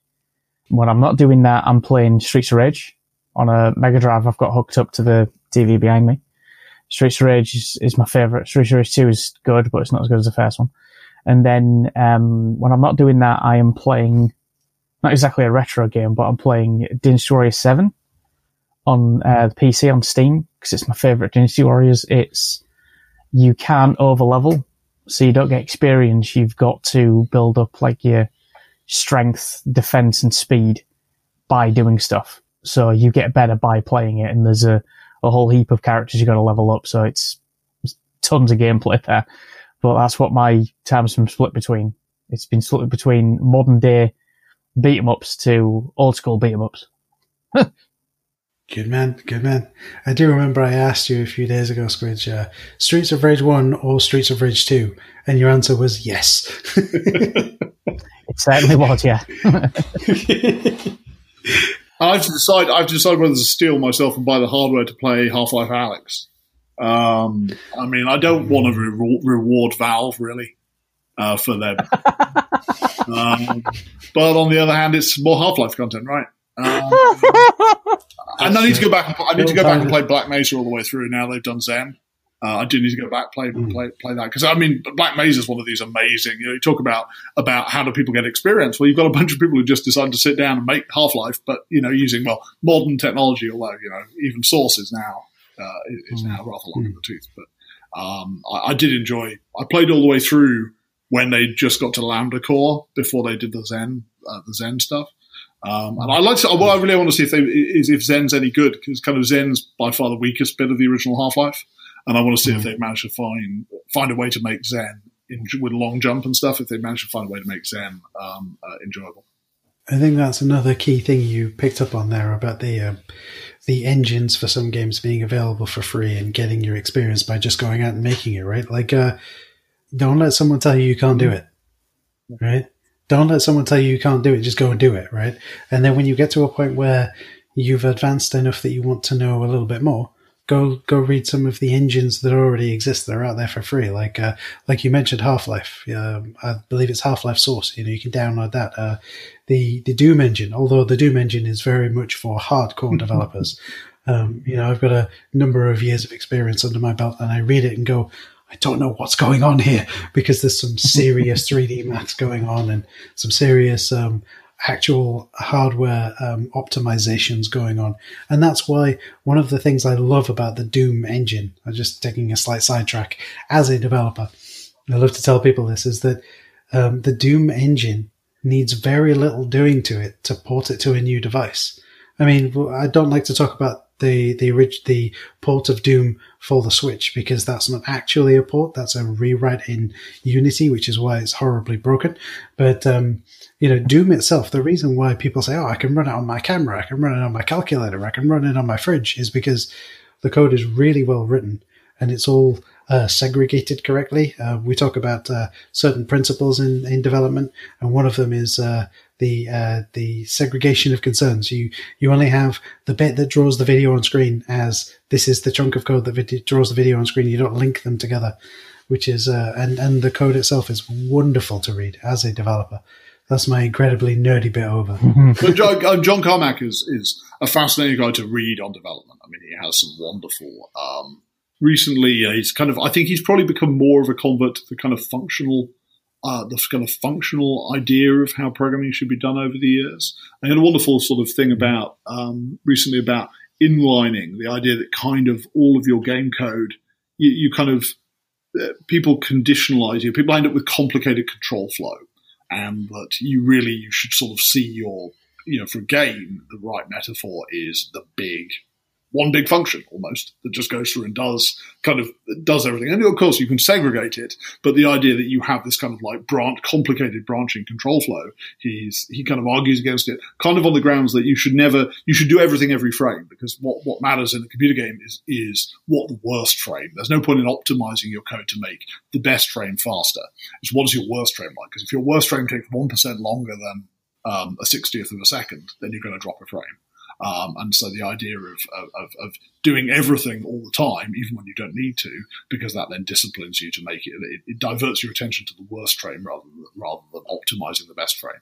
When I'm not doing that, I'm playing Streets of Rage on a Mega Drive I've got hooked up to the TV behind me. Streets of Rage is, is my favourite. Streets of Rage 2 is good, but it's not as good as the first one. And then um, when I'm not doing that, I am playing not exactly a retro game, but I'm playing Dynasty Warriors 7 on uh, the PC on Steam because it's my favorite Dynasty Warriors. It's you can't over level, so you don't get experience. You've got to build up like your strength, defense, and speed by doing stuff. So you get better by playing it, and there's a, a whole heap of characters you got to level up. So it's tons of gameplay there. But that's what my time's been split between. It's been split between modern day beat 'em ups to old school beat 'em ups. good man, good man. I do remember I asked you a few days ago, Squidge, uh, Streets of Rage 1 or Streets of Rage 2? And your answer was yes. it certainly was, yeah. I have to decide. I have to decide whether to steel myself and buy the hardware to play Half Life Alyx. Um, I mean, I don't want to re- reward Valve really uh, for their. um, but on the other hand, it's more Half Life content, right? Um, and I need to go back. And, I need to go back and play Black Mesa all the way through. Now they've done Xen. Uh, I do need to go back play Mm. play play that because I mean Black Mesa is one of these amazing. You know, you talk about about how do people get experience? Well, you've got a bunch of people who just decide to sit down and make Half Life, but you know, using well modern technology. Although you know, even Source is now uh, is now rather long in the tooth. But um, I, I did enjoy. I played all the way through when they just got to Lambda Core before they did the Xen uh, the Xen stuff. Um, and I like to, what I really want to see if they, is if Xen's any good because kind of Xen's by far the weakest bit of the original Half Life, and I want to see if they manage to find find a way to make Xen in, with long jump and stuff. If they manage to find a way to make Xen um, uh, enjoyable. I think that's another key thing you picked up on there about the uh, the engines for some games being available for free and getting your experience by just going out and making it. Right, like uh, don't let someone tell you you can't do it. Right, don't let someone tell you you can't do it. Just go and do it. Right, and then when you get to a point where you've advanced enough that you want to know a little bit more, go go read some of the engines that already exist that are out there for free. Like uh, like you mentioned, Half Life. Um, I believe it's Half Life Source. You know, you can download that. Uh, the the Doom engine, although the Doom engine is very much for hardcore developers. Um, you know, I've got a number of years of experience under my belt, and I read it and go, I don't know what's going on here because there's some serious 3D maths going on and some serious um, actual hardware um, optimizations going on. And that's why one of the things I love about the Doom engine, I'm just taking a slight sidetrack, as a developer, I love to tell people this, is that um, the Doom engine needs very little doing to it to port it to a new device. I mean, I don't like to talk about the the orig- the port of Doom for the Switch because that's not actually a port. That's a rewrite in Unity, which is why it's horribly broken. But um, you know, Doom itself, the reason why people say, "Oh, I can run it on my camera, I can run it on my calculator, I can run it on my fridge," is because the code is really well written and it's all uh, segregated correctly. Uh, we talk about uh, certain principles in, in development, and one of them is uh, the uh, the segregation of concerns. You you only have the bit that draws the video on screen as this is the chunk of code that vid- draws the video on screen. You don't link them together, which is uh, and and the code itself is wonderful to read as a developer. That's my incredibly nerdy bit over. But John, uh, John Carmack is is a fascinating guy to read on development. I mean, he has some wonderful. Um, recently, uh, he's kind of. I think he's probably become more of a convert to the kind of functional, uh, the kind of functional idea of how programming should be done over the years. I had a wonderful sort of thing about um, recently about inlining the idea that kind of all of your game code, you, you kind of uh, people conditionalize you. People end up with complicated control flow and that you really you should sort of see your you know for a game the right metaphor is the big one big function almost that just goes through and does kind of does everything. And of course you can segregate it but the idea that you have this kind of like branch complicated branching control flow he's he kind of argues against it kind of on the grounds that you should never you should do everything every frame because what what matters in a computer game is is what the worst frame. There's no point in optimizing your code to make the best frame faster. Is what is your worst frame like? Because if your worst frame takes 1% longer than um, a 60th of a second then you're going to drop a frame um, and so the idea of, of, of doing everything all the time, even when you don't need to, because that then disciplines you to make it, it, it diverts your attention to the worst frame rather than, rather than optimizing the best frame.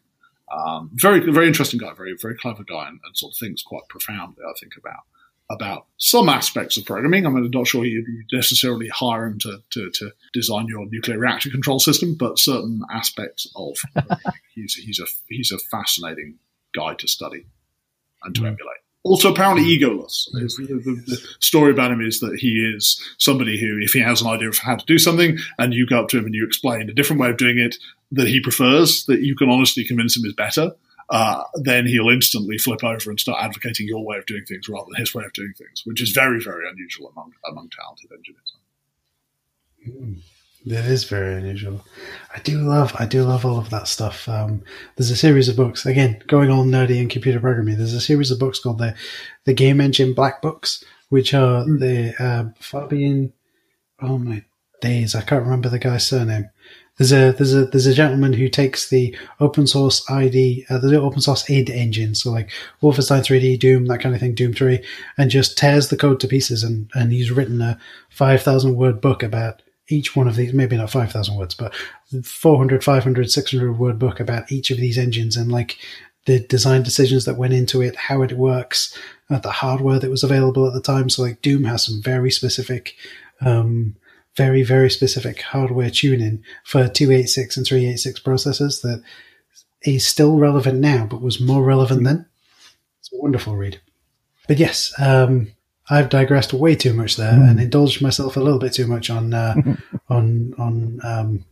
Um, very, very interesting guy, very, very clever guy, and, and, sort of thinks quite profoundly, I think, about about some aspects of programming. I'm not sure you necessarily hire him to, to, to design your nuclear reactor control system, but certain aspects of he's, he's a he's a fascinating guy to study and to emulate. Also, apparently egoless. The, the, the, story about him is that he is somebody who, if he has an idea of how to do something, and you go up to him and you explain a different way of doing it that he prefers, that you can honestly convince him is better, uh, then he'll instantly flip over and start advocating your way of doing things rather than his way of doing things, which is very, very unusual among among talented engineers. Mm. That is very unusual. I do love, I do love all of that stuff. Um, there's a series of books again going all nerdy in computer programming. There's a series of books called the the Game Engine Black Books, which are mm. the uh, Fabien. Oh my days, I can't remember the guy's surname. There's a there's a there's a gentleman who takes the open source ID, uh, the open source id engine, so like Wolfenstein 3D, Doom, that kind of thing, Doom 3, and just tears the code to pieces. And and he's written a five thousand word book about each one of these, maybe not 5,000 words, but 400, 500, 600 word book about each of these engines and like the design decisions that went into it, how it works, uh, the hardware that was available at the time. So like Doom has some very specific um, very, very specific hardware tuning for 286 and 386 processors that is still relevant now, but was more relevant then. It's a wonderful read. But yes, um, I've digressed way too much there mm. and indulged myself a little bit too much on uh, on on um,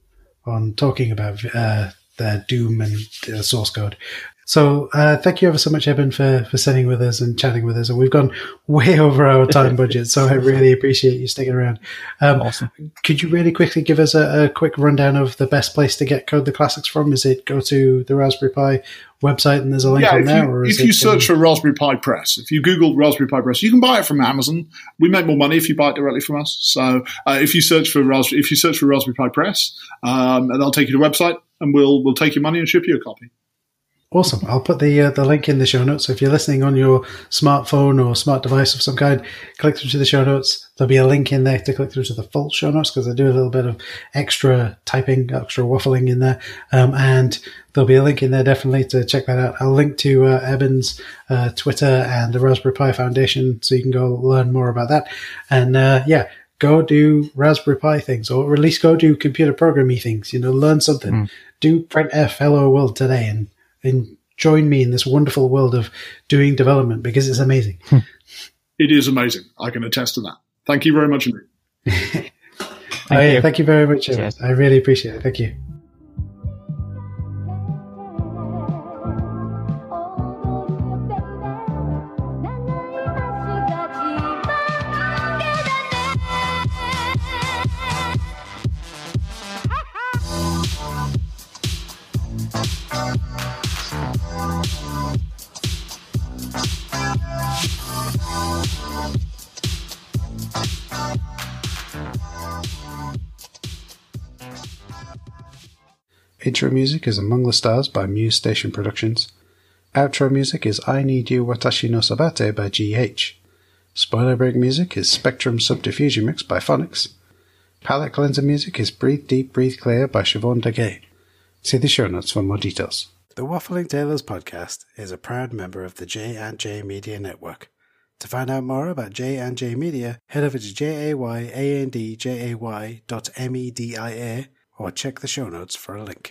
on talking about uh, the Doom and uh, source code. So uh, thank you ever so much, Eben, for, for sitting with us and chatting with us. And we've gone way over our time budget, so I really appreciate you sticking around. Um, awesome. Could you really quickly give us a, a, quick rundown of the best place to get Code the Classics from? Is it go to the Raspberry Pi website and there's a link yeah, on there? You, or if you search for Raspberry Pi Press, if you Google Raspberry Pi Press, you can buy it from Amazon. We make more money if you buy it directly from us. So uh, if you search for Raspberry, if you search for Raspberry Pi Press, um, and they'll take you to the website, and we'll we'll take your money and ship you a copy. Awesome. I'll put the uh, the link in the show notes. So if you're listening on your smartphone or smart device of some kind, click through to the show notes. There'll be a link in there to click through to the full show notes because I do a little bit of extra typing, extra waffling in there. Um, and there'll be a link in there definitely to check that out. I'll link to uh, Eben's uh, Twitter and the Raspberry Pi Foundation so you can go learn more about that. And uh, yeah, go do Raspberry Pi things or at least go do computer programming things. You know, learn something. Mm. Do printf hello world today and and join me in this wonderful world of doing development because it's amazing. Hmm. it is amazing. I can attest to that. Thank you very much thank, oh, you. thank you very much. I really appreciate it. Thank you. Intro music is Among the Stars by Muse Station Productions. Outro music is I Need You Watashi no Sabate by GH. Spoiler break music is Spectrum Subdiffusion Mix by Phonics. Palette cleanser music is Breathe Deep, Breathe Clear by Siobhan Degay. See the show notes for more details. The Waffling Taylors podcast is a proud member of the J and J Media Network. To find out more about J and J Media, head over to jayandjay dot media or check the show notes for a link.